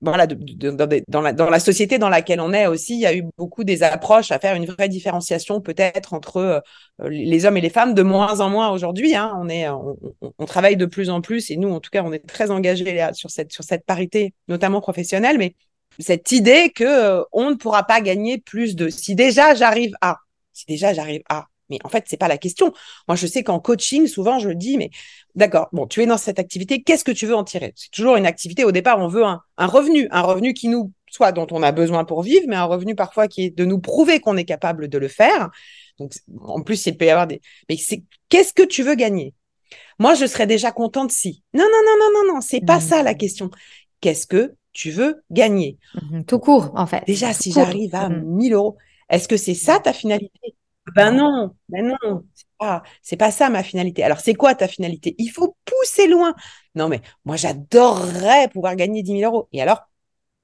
voilà, dans, la, dans la société dans laquelle on est aussi, il y a eu beaucoup des approches à faire une vraie différenciation peut-être entre les hommes et les femmes, de moins en moins aujourd'hui. Hein, on est, on, on, travaille de plus en plus et nous, en tout cas, on est très engagés sur cette sur cette parité, notamment professionnelle, mais cette idée que on ne pourra pas gagner plus de si déjà j'arrive à si déjà j'arrive à mais en fait, c'est pas la question. Moi, je sais qu'en coaching, souvent, je dis, mais d'accord, bon, tu es dans cette activité, qu'est-ce que tu veux en tirer? C'est toujours une activité. Au départ, on veut un, revenu, un revenu qui nous, soit dont on a besoin pour vivre, mais un revenu parfois qui est de nous prouver qu'on est capable de le faire. Donc, en plus, il peut y avoir des. Mais c'est qu'est-ce que tu veux gagner? Moi, je serais déjà contente si. Non, non, non, non, non, non, c'est pas ça la mmh. question. Qu'est-ce que tu veux gagner? Mmh Tout court, en fait. Déjà, si j'arrive à 1000 mmh. euros, est-ce que c'est ça ta finalité? Ben non, ben non, c'est pas, c'est pas ça ma finalité. Alors c'est quoi ta finalité? Il faut pousser loin. Non mais moi j'adorerais pouvoir gagner 10 000 euros. Et alors,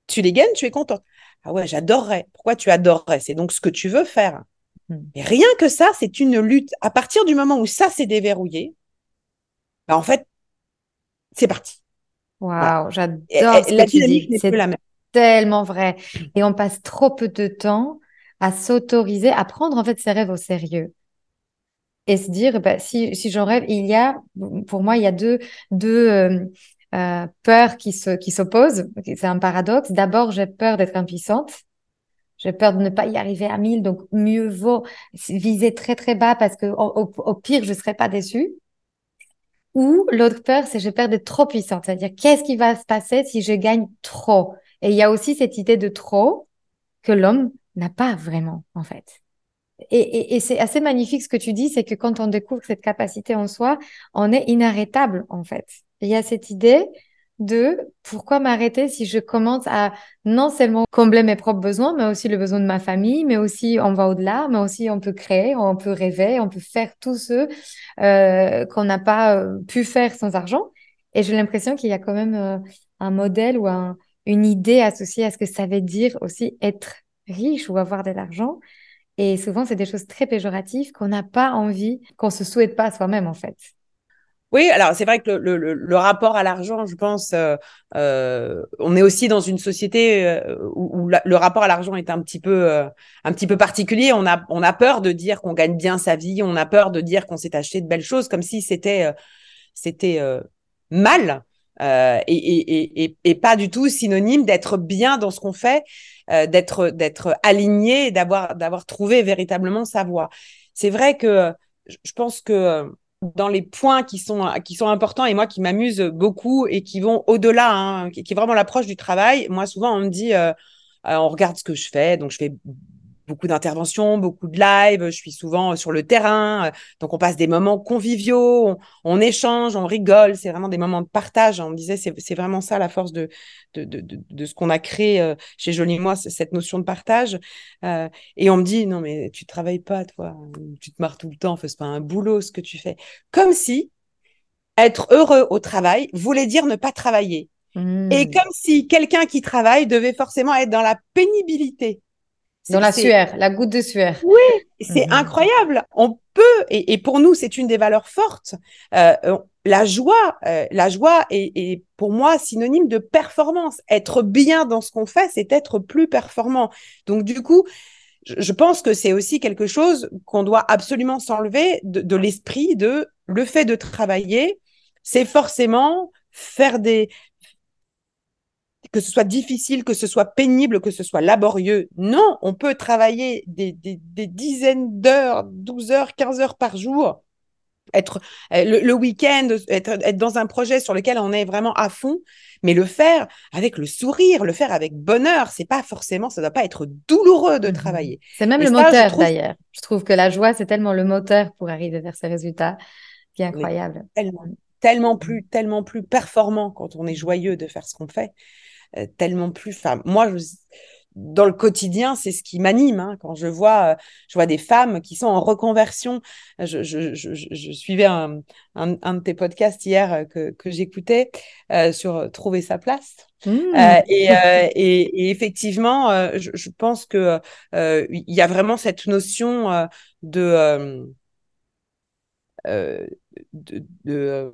tu les gagnes, tu es content. Ah ouais, j'adorerais. Pourquoi tu adorerais? C'est donc ce que tu veux faire. Hmm. Et rien que ça, c'est une lutte. À partir du moment où ça s'est déverrouillé, bah en fait, c'est parti. Waouh, j'adore ce que tu dis. C'est tellement vrai. Et on passe trop peu de temps à s'autoriser, à prendre en fait ses rêves au sérieux. Et se dire, bah, si, si j'en rêve, il y a, pour moi, il y a deux, deux euh, euh, peurs qui qui s'opposent. C'est un paradoxe. D'abord, j'ai peur d'être impuissante. J'ai peur de ne pas y arriver à 1000, donc mieux vaut viser très très bas parce que au, au pire, je serai pas déçue. Ou l'autre peur, c'est j'ai peur d'être trop puissante. C'est-à-dire, qu'est-ce qui va se passer si je gagne trop? Et il y a aussi cette idée de trop que l'homme n'a pas vraiment, en fait. Et, et, c'est assez magnifique ce que tu dis, c'est que quand on découvre cette capacité en soi, on est inarrêtable, en fait. Il y a cette idée de pourquoi m'arrêter si je commence à non seulement combler mes propres besoins, mais aussi le besoin de ma famille, mais aussi on va au-delà, mais aussi on peut créer, on peut rêver, on peut faire tout ce euh, qu'on n'a pas euh, pu faire sans argent. Et j'ai l'impression qu'il y a quand même euh, un modèle ou un, une idée associée à ce que ça veut dire aussi être riche ou avoir de l'argent. Et souvent, c'est des choses très péjoratives qu'on n'a pas envie, qu'on se souhaite pas soi-même, en fait. Oui, alors c'est vrai que le, le, rapport à l'argent, je pense, euh, euh, on est aussi dans une société euh, où, le rapport à l'argent est un petit peu, un petit peu particulier. On a, on a peur de dire qu'on gagne bien sa vie, on a peur de dire qu'on s'est acheté de belles choses, comme si c'était, c'était mal et, et, pas du tout synonyme d'être bien dans ce qu'on fait, d'être, d'être aligné, d'avoir, d'avoir trouvé véritablement sa voie. C'est vrai que je pense que dans les points qui sont, qui sont importants et moi qui m'amusent beaucoup et qui vont au-delà, hein, qui, est vraiment l'approche du travail. Moi, souvent, on me dit, euh, euh, on regarde ce que je fais, donc je fais beaucoup d'interventions, beaucoup de live, je suis souvent sur le terrain, donc on passe des moments conviviaux, on, on échange, on rigole, c'est vraiment des moments de partage. On me disait, c'est vraiment ça la force de, de, de, de, de ce qu'on a créé euh, chez Jolie Moi, cette notion de partage. Euh, et on me dit, non mais tu travailles pas, toi, tu te marres tout le temps, fais pas un boulot ce que tu fais. Comme si être heureux au travail voulait dire ne pas travailler. Mmh. Et comme si quelqu'un qui travaille devait forcément être dans la pénibilité. Dans la sueur, la goutte de sueur. Oui, c'est mmh. incroyable. On peut, et, et pour nous, c'est une des valeurs fortes. Euh, la joie, euh, la joie est, est, pour moi synonyme de performance. Être bien dans ce qu'on fait, c'est être plus performant. Donc du coup, je, je pense que c'est aussi quelque chose qu'on doit absolument s'enlever de, de l'esprit de le fait de travailler, c'est forcément faire des que ce soit difficile, que ce soit pénible, que ce soit laborieux. Non, on peut travailler des, des, des dizaines d'heures, 12 heures, 15 heures par jour, être euh, le, le week-end, être, être dans un projet sur lequel on est vraiment à fond, mais le faire avec le sourire, le faire avec bonheur, c'est pas forcément, ça doit pas être douloureux de mmh. travailler. C'est même Et le ça, moteur trouve... d'ailleurs. Je trouve que la joie, c'est tellement le moteur pour arriver vers ces résultats est incroyable. Tellement, tellement plus, tellement plus performant quand on est joyeux de faire ce qu'on fait. Euh, tellement plus. Enfin, moi, je, dans le quotidien, c'est ce qui m'anime. Hein. Quand je vois, euh, je vois des femmes qui sont en reconversion. Je, je, je, je suivais un, un, un, de tes podcasts hier euh, que, que j'écoutais euh, sur trouver sa place. Mmh. Et, et, et, effectivement, je, pense que il y a vraiment cette notion de, de, de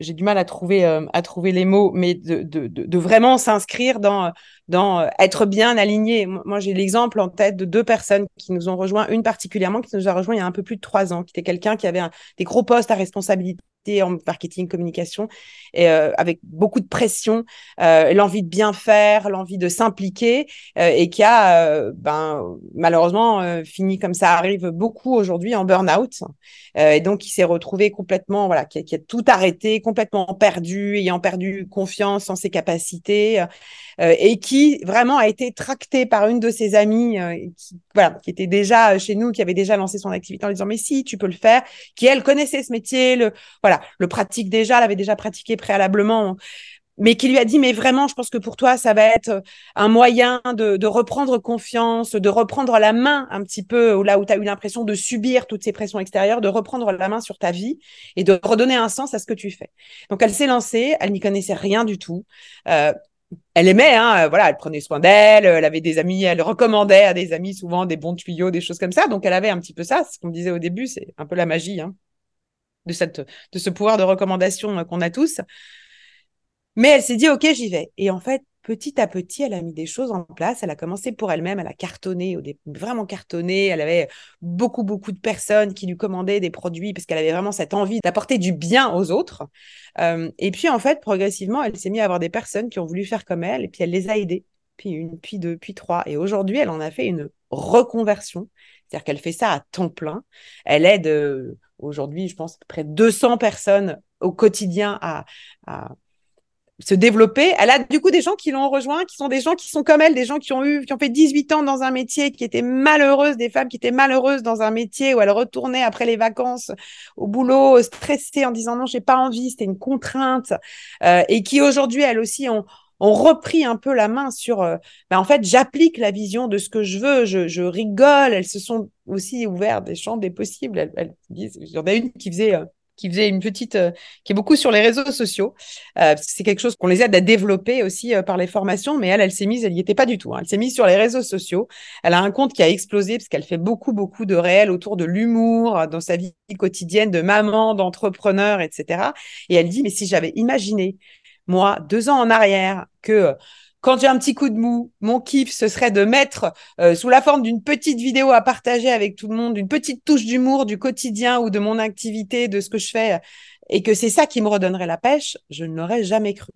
j'ai du mal à trouver euh, à trouver les mots, mais de, de, vraiment s'inscrire dans euh, être bien aligné. Moi, j'ai l'exemple en tête de deux personnes qui nous ont rejoint, une particulièrement qui nous a rejoint il y a un peu plus de trois ans, qui était quelqu'un qui avait des gros postes à responsabilité en marketing, communication, euh, avec beaucoup de pression, euh, l'envie de bien faire, l'envie de s'impliquer, euh, et qui a, ben, malheureusement, fini comme ça arrive beaucoup aujourd'hui en burn-out. et donc, il s'est retrouvé complètement, voilà, qui a, qui a, tout arrêté, complètement perdu, ayant perdu confiance en ses capacités, et qui vraiment a été tracté par une de ses amies, qui, voilà, qui était déjà chez nous, qui avait déjà lancé son activité en disant mais si, tu peux le faire, qui elle connaissait ce métier, le voilà le pratique déjà, l'avait déjà pratiqué préalablement, mais qui lui a dit, mais vraiment, je pense que pour toi, ça va être un moyen de, reprendre confiance, de reprendre la main un petit peu, là où tu as eu l'impression de subir toutes ces pressions extérieures, de reprendre la main sur ta vie et de redonner un sens à ce que tu fais. Donc, elle s'est lancée, elle n'y connaissait rien du tout. Euh, elle aimait, hein, voilà, elle prenait soin d'elle, elle avait des amis, elle recommandait à des amis souvent des bons tuyaux, des choses comme ça. Donc elle avait un petit peu ça, ce qu'on disait au début, c'est un peu la magie hein, de, cette, de ce pouvoir de recommandation qu'on a tous. Mais elle s'est dit, OK, j'y vais. Et en fait, petit à petit, elle a mis des choses en place. Elle a commencé pour elle-même, elle a cartonné, vraiment cartonné. Elle avait beaucoup, beaucoup de personnes qui lui commandaient des produits parce qu'elle avait vraiment cette envie d'apporter du bien aux autres. Euh, et puis, en fait, progressivement, elle s'est mise à avoir des personnes qui ont voulu faire comme elle et puis elle les a aidées. Puis une, puis deux, puis trois. Et aujourd'hui, elle en a fait une reconversion. C'est-à-dire qu'elle fait ça à temps plein. Elle aide euh, aujourd'hui, je pense, près de 200 personnes au quotidien à, à se développer. Elle a du coup des gens qui l'ont rejoint, qui sont des gens qui sont comme elle, des gens qui ont eu, qui ont fait 18 ans dans un métier, qui étaient malheureuses, des femmes qui étaient malheureuses dans un métier où elles retournaient après les vacances au boulot, stressées en disant non, j'ai pas envie, c'était une contrainte, euh, et qui aujourd'hui elles aussi ont, ont repris un peu la main sur, euh, ben en fait, j'applique la vision de ce que je veux, je, rigole. Elles se sont aussi ouvertes des champs des possibles. Elles, disent, il y en a une qui faisait euh, qui faisait une petite, euh, qui est beaucoup sur les réseaux sociaux. Euh, c'est quelque chose qu'on les aide à développer aussi par les formations, mais elle, elle s'est mise, elle n'y était pas du tout. Hein. Elle s'est mise sur les réseaux sociaux. Elle a un compte qui a explosé parce qu'elle fait beaucoup, beaucoup de réels autour de l'humour dans sa vie quotidienne de maman, d'entrepreneur, etc. Et elle dit, mais si j'avais imaginé, moi, deux ans en arrière, que quand j'ai un petit coup de mou, mon kiff, ce serait de mettre euh, sous la forme d'une petite vidéo à partager avec tout le monde, une petite touche d'humour du quotidien ou de mon activité, de ce que je fais, et que c'est ça qui me redonnerait la pêche, je ne l'aurais jamais cru.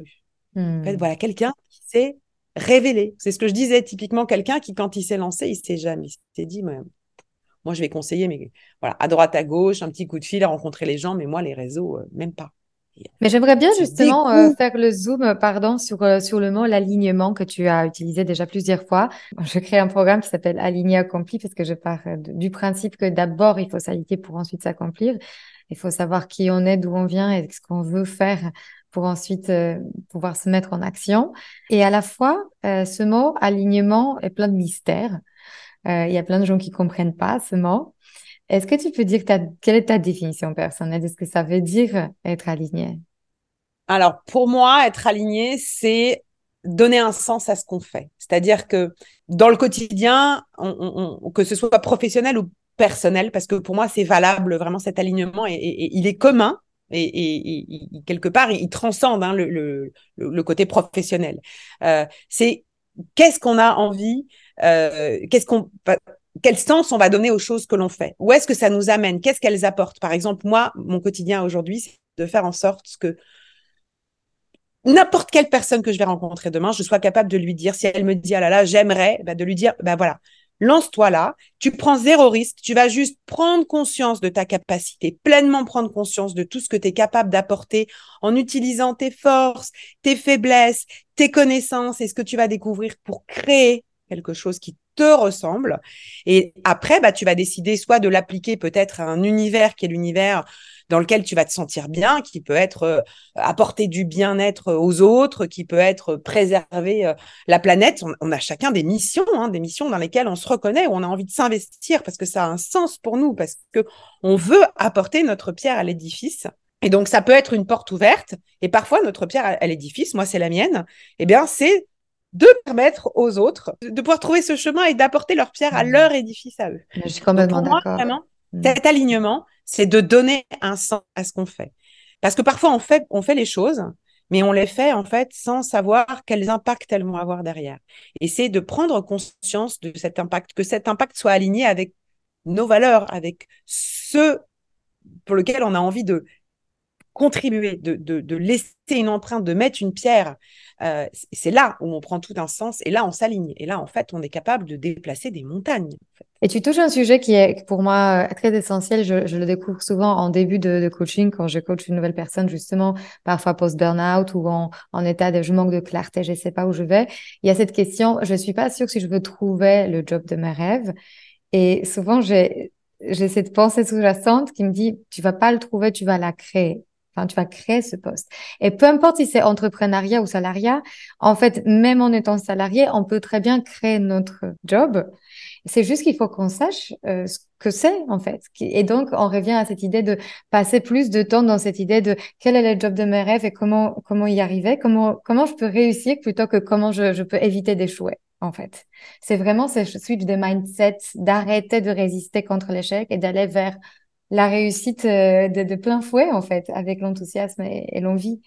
En fait, hmm. voilà, quelqu'un qui s'est révélé. C'est ce que je disais, typiquement quelqu'un qui, quand il s'est lancé, il s'est jamais, il s'est dit, moi, moi, je vais conseiller, mais voilà, à droite, à gauche, un petit coup de fil, à rencontrer les gens, mais moi, les réseaux, euh, même pas. Mais j'aimerais bien justement euh, faire le zoom, euh, pardon, sur, euh, sur le mot l'alignement que tu as utilisé déjà plusieurs fois. Je crée un programme qui s'appelle Aligné accompli parce que je pars du principe que d'abord il faut s'aligner pour ensuite s'accomplir. Il faut savoir qui on est, d'où on vient et ce qu'on veut faire pour ensuite pouvoir se mettre en action. Et à la fois, ce mot alignement est plein de mystères. Il y a plein de gens qui comprennent pas ce mot. Est-ce que tu peux dire quelle est ta définition personnelle de ce que ça veut dire être aligné? Alors, pour moi, être aligné, c'est donner un sens à ce qu'on fait. C'est-à-dire que dans le quotidien, que ce soit professionnel ou personnel, parce que pour moi, c'est valable vraiment cet alignement et, il est commun. Et, quelque part, il transcende hein, le, côté professionnel. Euh, c'est qu'est-ce qu'on a envie, euh, qu'est-ce qu'on quel sens on va donner aux choses que l'on fait? Où est-ce que ça nous amène? Qu'est-ce qu'elles apportent? Par exemple, moi, mon quotidien aujourd'hui, c'est de faire en sorte que n'importe quelle personne que je vais rencontrer demain, je sois capable de lui dire, si elle me dit, ah là là, j'aimerais, bah, de lui dire, ben voilà, lance-toi là, tu prends zéro risque, tu vas juste prendre conscience de ta capacité, pleinement prendre conscience de tout ce que tu es capable d'apporter en utilisant tes forces, tes faiblesses, tes connaissances et ce que tu vas découvrir pour créer quelque chose qui te ressemble. Et après, bah, tu vas décider soit de l'appliquer peut-être à un univers qui est l'univers dans lequel tu vas te sentir bien, qui peut être euh, apporter du bien-être aux autres, qui peut être préserver euh, la planète. On, a chacun des missions, hein, des missions dans lesquelles on se reconnaît, où on a envie de s'investir parce que ça a un sens pour nous, parce que on veut apporter notre pierre à l'édifice. Et donc, ça peut être une porte ouverte. Et parfois, notre pierre à l'édifice, moi, c'est la mienne. Eh bien, c'est de permettre aux autres de pouvoir trouver ce chemin et d'apporter leur pierre à mmh. leur édifice à eux. Je suis complètement d'accord. Vraiment, mmh. cet alignement, c'est de donner un sens à ce qu'on fait. Parce que parfois, on fait, on fait les choses, mais on les fait en fait sans savoir quels impacts elles vont avoir derrière. Et c'est de prendre conscience de cet impact, que cet impact soit aligné avec nos valeurs, avec ce pour lequel on a envie de contribuer, de, de, laisser une empreinte, de mettre une pierre, euh, c'est là où on prend tout un sens et là on s'aligne. Et là, en fait, on est capable de déplacer des montagnes. Et tu touches un sujet qui est pour moi euh, très essentiel. Je, le découvre souvent en début de, coaching quand je coach une nouvelle personne, justement, parfois post-burnout ou en, état de je manque de clarté, je ne sais pas où je vais. Il y a cette question, je ne suis pas sûre si je veux trouver le job de mes rêves. Et souvent, j'ai j'ai cette pensée sous-jacente qui me dit, tu vas pas le trouver, tu vas la créer. Tu vas créer ce poste. Et peu importe si c'est entrepreneuriat ou salariat, en fait, même en étant salarié, on peut très bien créer notre job. C'est juste qu'il faut qu'on sache euh, ce que c'est en fait. Et donc, on revient à cette idée de passer plus de temps dans cette idée de quel est le job de mes rêves et comment comment y arriver, comment comment je peux réussir plutôt que comment je peux éviter d'échouer. En fait, c'est vraiment ce switch de mindset, d'arrêter de résister contre l'échec et d'aller vers la réussite euh, de, de, plein fouet en fait, avec l'enthousiasme et, et l'envie.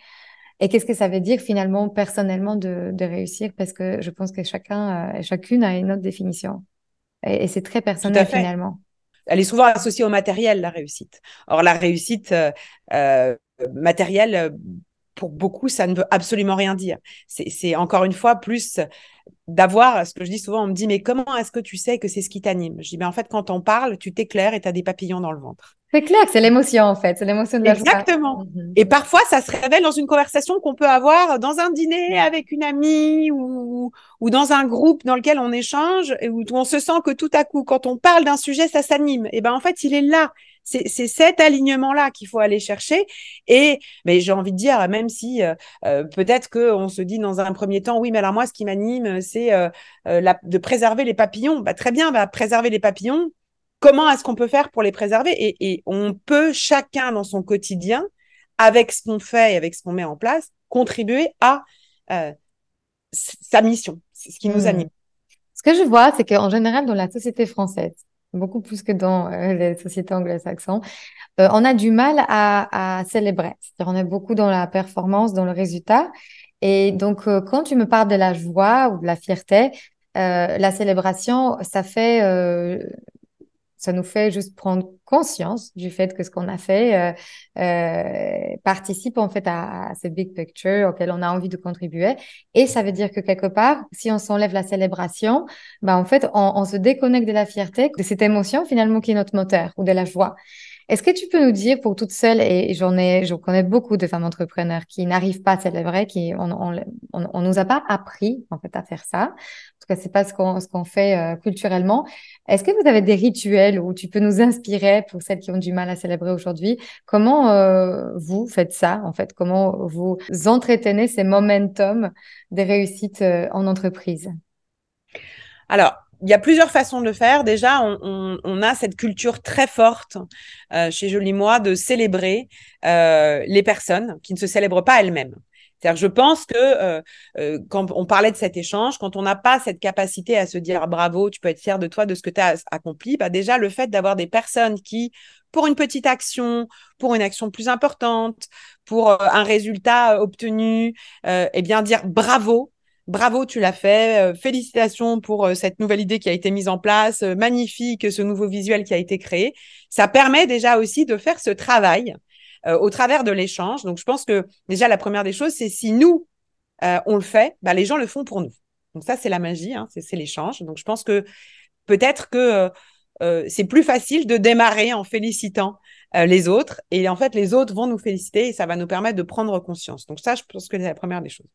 Et qu'est-ce que ça veut dire finalement personnellement de, de réussir? Parce que je pense que chacun, euh, chacune a une autre définition. Et, c'est très personnel finalement. Elle est souvent associée au matériel, la réussite. Or, la réussite euh matérielle, pour beaucoup, ça ne veut absolument rien dire. C'est encore une fois plus d'avoir, ce que je dis souvent, on me dit, mais comment est-ce que tu sais que c'est ce qui t'anime? Je dis, mais en fait, quand on parle, tu t'éclaires et tu as des papillons dans le ventre. C'est clair c'est l'émotion, en fait. C'est l'émotion de la Exactement. Mhm. Et parfois, ça se révèle dans une conversation qu'on peut avoir dans un dîner avec une amie ou, ou dans un groupe dans lequel on échange et où on se sent que tout à coup, quand on parle d'un sujet, ça s'anime. Et ben, en fait, il est là c'est cet alignement-là qu'il faut aller chercher. Et mais j'ai envie de dire, même si euh, euh, peut-être qu'on se dit dans un premier temps, oui, mais alors moi, ce qui m'anime, c'est euh, de préserver les papillons. Bah, très bien, bah, préserver les papillons. Comment est-ce qu'on peut faire pour les préserver? Et, et, on peut chacun dans son quotidien, avec ce qu'on fait et avec ce qu'on met en place, contribuer à sa mission, c'est ce qui nous mmh. anime. Ce que je vois, c'est qu'en général, dans la société française, beaucoup plus que dans euh, les sociétés anglo-saxonnes. Euh, on a du mal à, à célébrer. C'est-à-dire, on est beaucoup dans la performance, dans le résultat. Et donc, euh, quand tu me parles de la joie ou de la fierté, la célébration, ça fait ça nous fait juste prendre conscience du fait que ce qu'on a fait euh, euh, participe en fait à, à, ce big picture auquel on a envie de contribuer. Et ça veut dire que quelque part, si on s'enlève la célébration, bah en fait, on, on se déconnecte de la fierté, de cette émotion finalement qui est notre moteur ou de la joie. Est-ce que tu peux nous dire pour toutes celles, et j'en ai, je connais beaucoup de femmes entrepreneurs qui n'arrivent pas à célébrer, qui on, on, on, nous a pas appris en fait à faire ça. En tout cas, c'est pas ce qu'on ce qu'on fait euh, culturellement. Est-ce que vous avez des rituels où tu peux nous inspirer pour celles qui ont du mal à célébrer aujourd'hui? Comment euh, vous faites ça en fait? Comment vous entretenez ces momentum des réussites euh, en entreprise? Alors, il y a plusieurs façons de faire. Déjà, on, a cette culture très forte euh, chez Jolie Moi de célébrer euh, les personnes qui ne se célèbrent pas elles-mêmes. C'est-à-dire, je pense que euh, quand on parlait de cet échange, quand on n'a pas cette capacité à se dire bravo, tu peux être fier de toi, de ce que tu as accompli, bah déjà le fait d'avoir des personnes qui, pour une petite action, pour une action plus importante, pour un résultat obtenu, eh bien dire bravo, Bravo, tu l'as fait. Euh, félicitations pour euh, cette nouvelle idée qui a été mise en place. Euh, magnifique ce nouveau visuel qui a été créé. Ça permet déjà aussi de faire ce travail au travers de l'échange. Donc, je pense que déjà la première des choses, c'est si nous on le fait, bah, les gens le font pour nous. Donc ça, c'est la magie, hein, c'est l'échange. Donc, je pense que peut-être que c'est plus facile de démarrer en félicitant les autres. Et en fait, les autres vont nous féliciter et ça va nous permettre de prendre conscience. Donc ça, je pense que c'est la première des choses.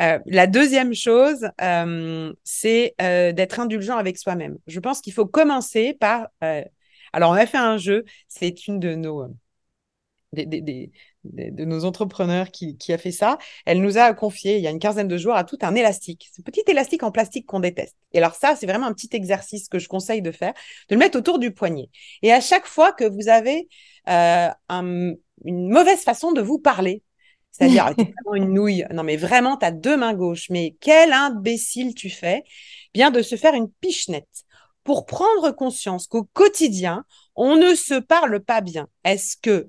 Euh, la deuxième chose, euh, c'est euh, d'être indulgent avec soi-même. Je pense qu'il faut commencer par. alors, on a fait un jeu. C'est une de nos entrepreneurs qui, qui, a fait ça. Elle nous a confié il y a une quinzaine de jours à tout un élastique, ce petit élastique en plastique qu'on déteste. Et alors ça, c'est vraiment un petit exercice que je conseille de faire, de le mettre autour du poignet. Et à chaque fois que vous avez une mauvaise façon de vous parler, c'est-à-dire, t'es vraiment une nouille. Non, mais vraiment, tu as deux mains gauches. Mais quel imbécile tu fais? Bien de se faire une pichenette pour prendre conscience qu'au quotidien, on ne se parle pas bien. Est-ce que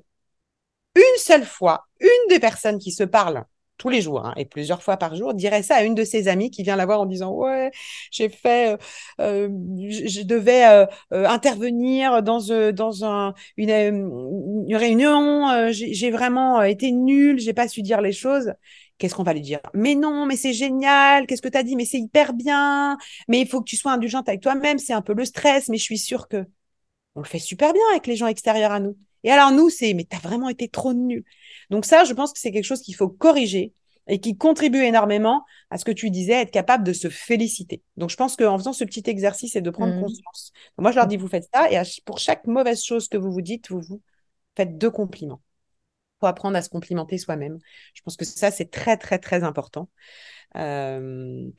une seule fois, une des personnes qui se parlent tous les jours hein, et plusieurs fois par jour, dirait ça à une de ses amies qui vient la voir en disant ouais j'ai fait, euh, euh je, devais euh, intervenir dans dans un une, une réunion, j'ai vraiment été nulle, j'ai pas su dire les choses. Qu'est-ce qu'on va lui dire? Mais non, mais c'est génial. Qu'est-ce que tu as dit? Mais c'est hyper bien. Mais il faut que tu sois indulgente avec toi-même. C'est un peu le stress, mais je suis sûre que on le fait super bien avec les gens extérieurs à nous. Et alors nous, c'est mais t'as vraiment été trop nul. Donc ça, je pense que c'est quelque chose qu'il faut corriger et qui contribue énormément à ce que tu disais, être capable de se féliciter. Donc je pense qu'en faisant ce petit exercice et de prendre mmh. conscience, moi je leur dis vous faites ça et pour chaque mauvaise chose que vous vous dites, vous vous faites deux compliments. Faut apprendre à se complimenter soi-même. Je pense que ça c'est très très très important. Euh,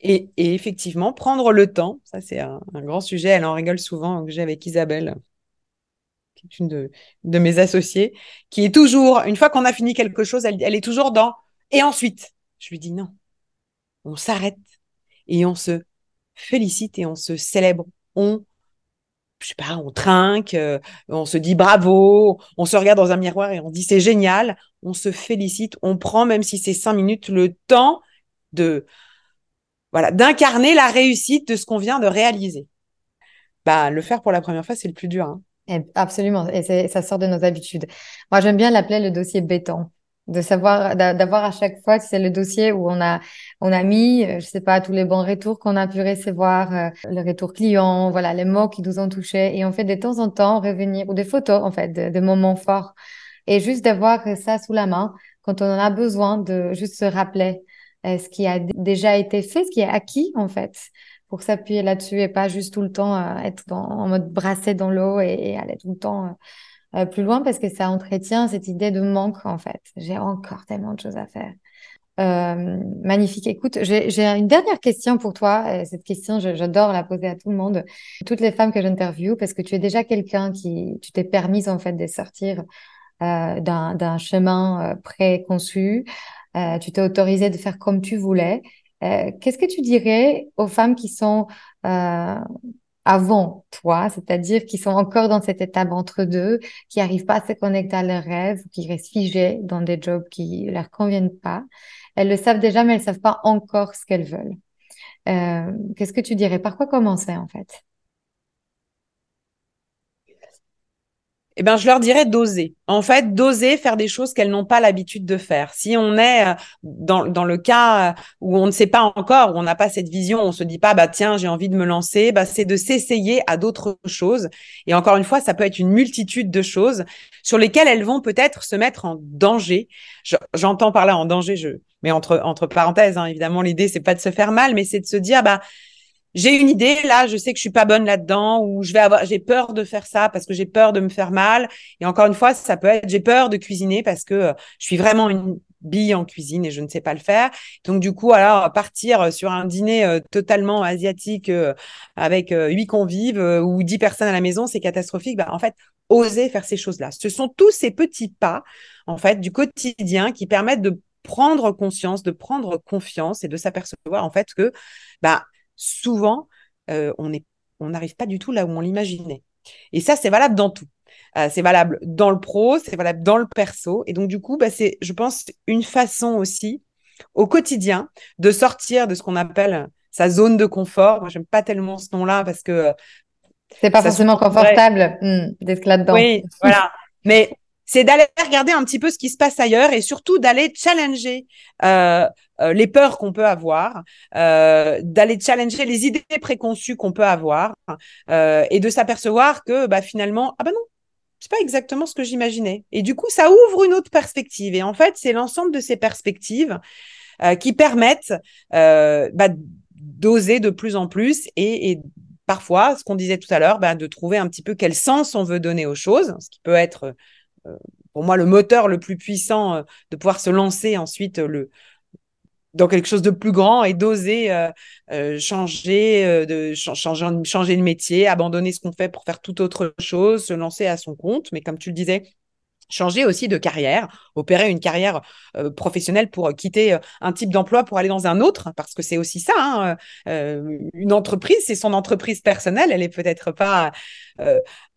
Et, effectivement, prendre le temps, ça c'est un, grand sujet, elle en rigole souvent, que j'ai avec Isabelle, une de, mes associées, qui est toujours, une fois qu'on a fini quelque chose, elle, elle est toujours dans et ensuite. Je lui dis non, on s'arrête et on se félicite et on se célèbre. On, je sais pas, on trinque, euh, on se dit bravo, on se regarde dans un miroir et on dit c'est génial. On se félicite, on prend, même si c'est cinq minutes, le temps de, voilà, d'incarner la réussite de ce qu'on vient de réaliser. Bah, le faire pour la première fois, c'est le plus dur. Hein. Absolument, et ça sort de nos habitudes. Moi, j'aime bien l'appeler le dossier béton. De savoir d'avoir à chaque fois c'est le dossier où on a on a mis euh, je sais pas tous les bons retours qu'on a pu recevoir euh, le retour client voilà les mots qui nous ont touchés. Et on fait de temps en temps revenir ou des photos en fait de, moments forts. Et juste d'avoir ça sous la main quand on en a besoin de juste se rappeler euh, ce qui a déjà été fait ce qui est acquis en fait pour s'appuyer là-dessus et pas juste tout le temps être en mode brassé dans l'eau et, aller tout le temps euh, plus loin parce que ça entretient cette idée de manque en fait. J'ai encore tellement de choses à faire. Euh, magnifique. Écoute, j'ai une dernière question pour toi. Cette question, j'adore la poser à tout le monde, toutes les femmes que j'interviewe, parce que tu es déjà quelqu'un qui, tu t'es permise en fait de sortir euh, d'un chemin euh, préconçu. Euh, tu t'es autorisée de faire comme tu voulais. Qu'est-ce que tu dirais aux femmes qui sont avant toi, c'est-à-dire qui sont encore dans cette étape entre deux, qui n'arrivent pas à se connecter à leurs rêves, qui restent figées dans des jobs qui leur conviennent pas? Elles le savent déjà, mais elles savent pas encore ce qu'elles veulent. Euh, Qu'est-ce que tu dirais? Par quoi commencer en fait? Eh ben, je leur dirais d'oser. En fait, d'oser faire des choses qu'elles n'ont pas l'habitude de faire. Si on est euh, dans, dans le cas euh, où on ne sait pas encore, où on n'a pas cette vision, on se dit pas, bah tiens, j'ai envie de me lancer, bah, c'est de s'essayer à d'autres choses. Et encore une fois, ça peut être une multitude de choses sur lesquelles elles vont peut-être se mettre en danger. J'entends par là en danger, je, mais entre, entre parenthèses, hein, évidemment, l'idée, c'est pas de se faire mal, mais c'est de se dire, bah, j'ai une idée là, je sais que je suis pas bonne là-dedans ou je vais avoir j'ai peur de faire ça parce que j'ai peur de me faire mal et encore une fois, ça peut être j'ai peur de cuisiner parce que euh, je suis vraiment une bille en cuisine et je ne sais pas le faire. Donc du coup, alors partir sur un dîner euh, totalement asiatique euh, avec huit convives ou dix personnes à la maison, c'est catastrophique. Bah, en fait, oser faire ces choses-là. Ce sont tous ces petits pas en fait du quotidien qui permettent de prendre conscience, de prendre confiance et de s'apercevoir en fait que bah souvent, euh, on n'arrive pas du tout là où on l'imaginait. Et ça, c'est valable dans tout. Euh, c'est valable dans le pro, c'est valable dans le perso. Et donc, du coup, bah, c'est, je pense, une façon aussi au quotidien de sortir de ce qu'on appelle sa zone de confort. Moi, j'aime pas tellement ce nom-là parce que. C'est pas forcément confortable hmm, d'être là-dedans. Oui, voilà. Mais c'est d'aller regarder un petit peu ce qui se passe ailleurs et surtout d'aller challenger euh, euh, les peurs qu'on peut avoir, euh, d'aller challenger les idées préconçues qu'on peut avoir et de s'apercevoir que bah, finalement, ah ben non, c'est pas exactement ce que j'imaginais. Et du coup, ça ouvre une autre perspective. Et en fait, c'est l'ensemble de ces perspectives qui permettent bah, d'oser de plus en plus et, parfois, ce qu'on disait tout à l'heure, bah, de trouver un petit peu quel sens on veut donner aux choses, ce qui peut être pour moi le moteur le plus puissant euh, de pouvoir se lancer ensuite euh, dans quelque chose de plus grand et d'oser de changer, changer de métier, abandonner ce qu'on fait pour faire toute autre chose, se lancer à son compte. Mais comme tu le disais, changer aussi de carrière, opérer une carrière euh, professionnelle pour euh, quitter euh, un type d'emploi pour aller dans un autre, parce que c'est aussi ça. Hein, une entreprise, c'est son entreprise personnelle. Elle est peut-être pas,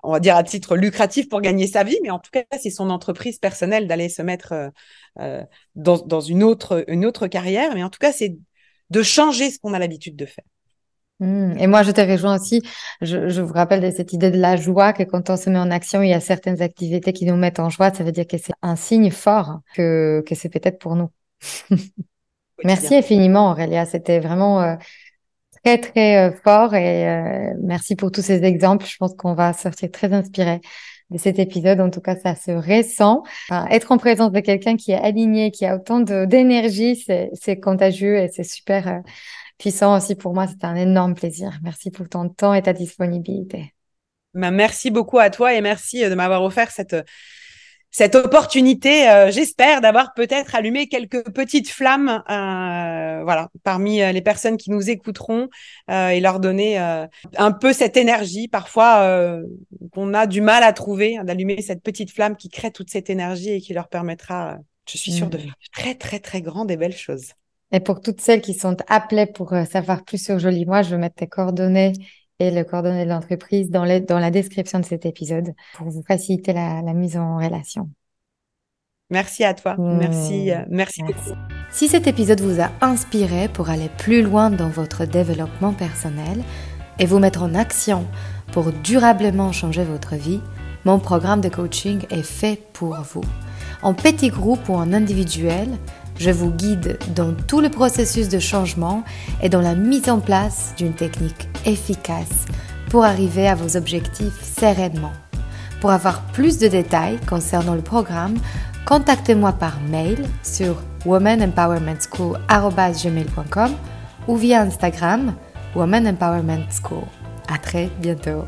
on va dire, à titre lucratif pour gagner sa vie, mais en tout cas, c'est son entreprise personnelle d'aller se mettre dans, une autre carrière. Mais en tout cas, c'est de changer ce qu'on a l'habitude de faire. Mmh. Et moi, je te rejoins aussi. Je, je, vous rappelle de cette idée de la joie, que quand on se met en action, il y a certaines activités qui nous mettent en joie. Ça veut dire que c'est un signe fort que, que c'est peut-être pour nous. merci infiniment, Aurélia. C'était vraiment euh, très, très euh, fort et euh, merci pour tous ces exemples. Je pense qu'on va sortir très inspiré de cet épisode. En tout cas, ça se ressent. être en présence de quelqu'un qui est aligné, qui a autant d'énergie, c'est contagieux et c'est super puissant aussi pour moi. C'était un énorme plaisir. Merci pour ton temps et ta disponibilité. Ben, merci beaucoup à toi et merci euh, de m'avoir offert cette, cette opportunité, euh, j'espère, d'avoir peut-être allumé quelques petites flammes, euh, voilà, parmi les personnes qui nous écouteront et leur donner un peu cette énergie, parfois qu'on a du mal à trouver, hein, d'allumer cette petite flamme qui crée toute cette énergie et qui leur permettra, je suis sûre, de mmh. faire très très très grandes et belles choses. Et pour toutes celles qui sont appelées pour savoir plus sur Jolie Moi, je vais mettre tes coordonnées et le coordonnées de l'entreprise dans, dans, la description de cet épisode pour vous faciliter la, mise en relation. Merci à toi. Merci, euh, merci, Si cet épisode vous a inspiré pour aller plus loin dans votre développement personnel et vous mettre en action pour durablement changer votre vie, mon programme de coaching est fait pour vous. En petit groupe ou en individuel, je vous guide dans tout le processus de changement et dans la mise en place d'une technique efficace pour arriver à vos objectifs sereinement. Pour avoir plus de détails concernant le programme, contactez-moi par mail sur womanempowermentschool.com ou via Instagram Woman Empowerment School. À très bientôt.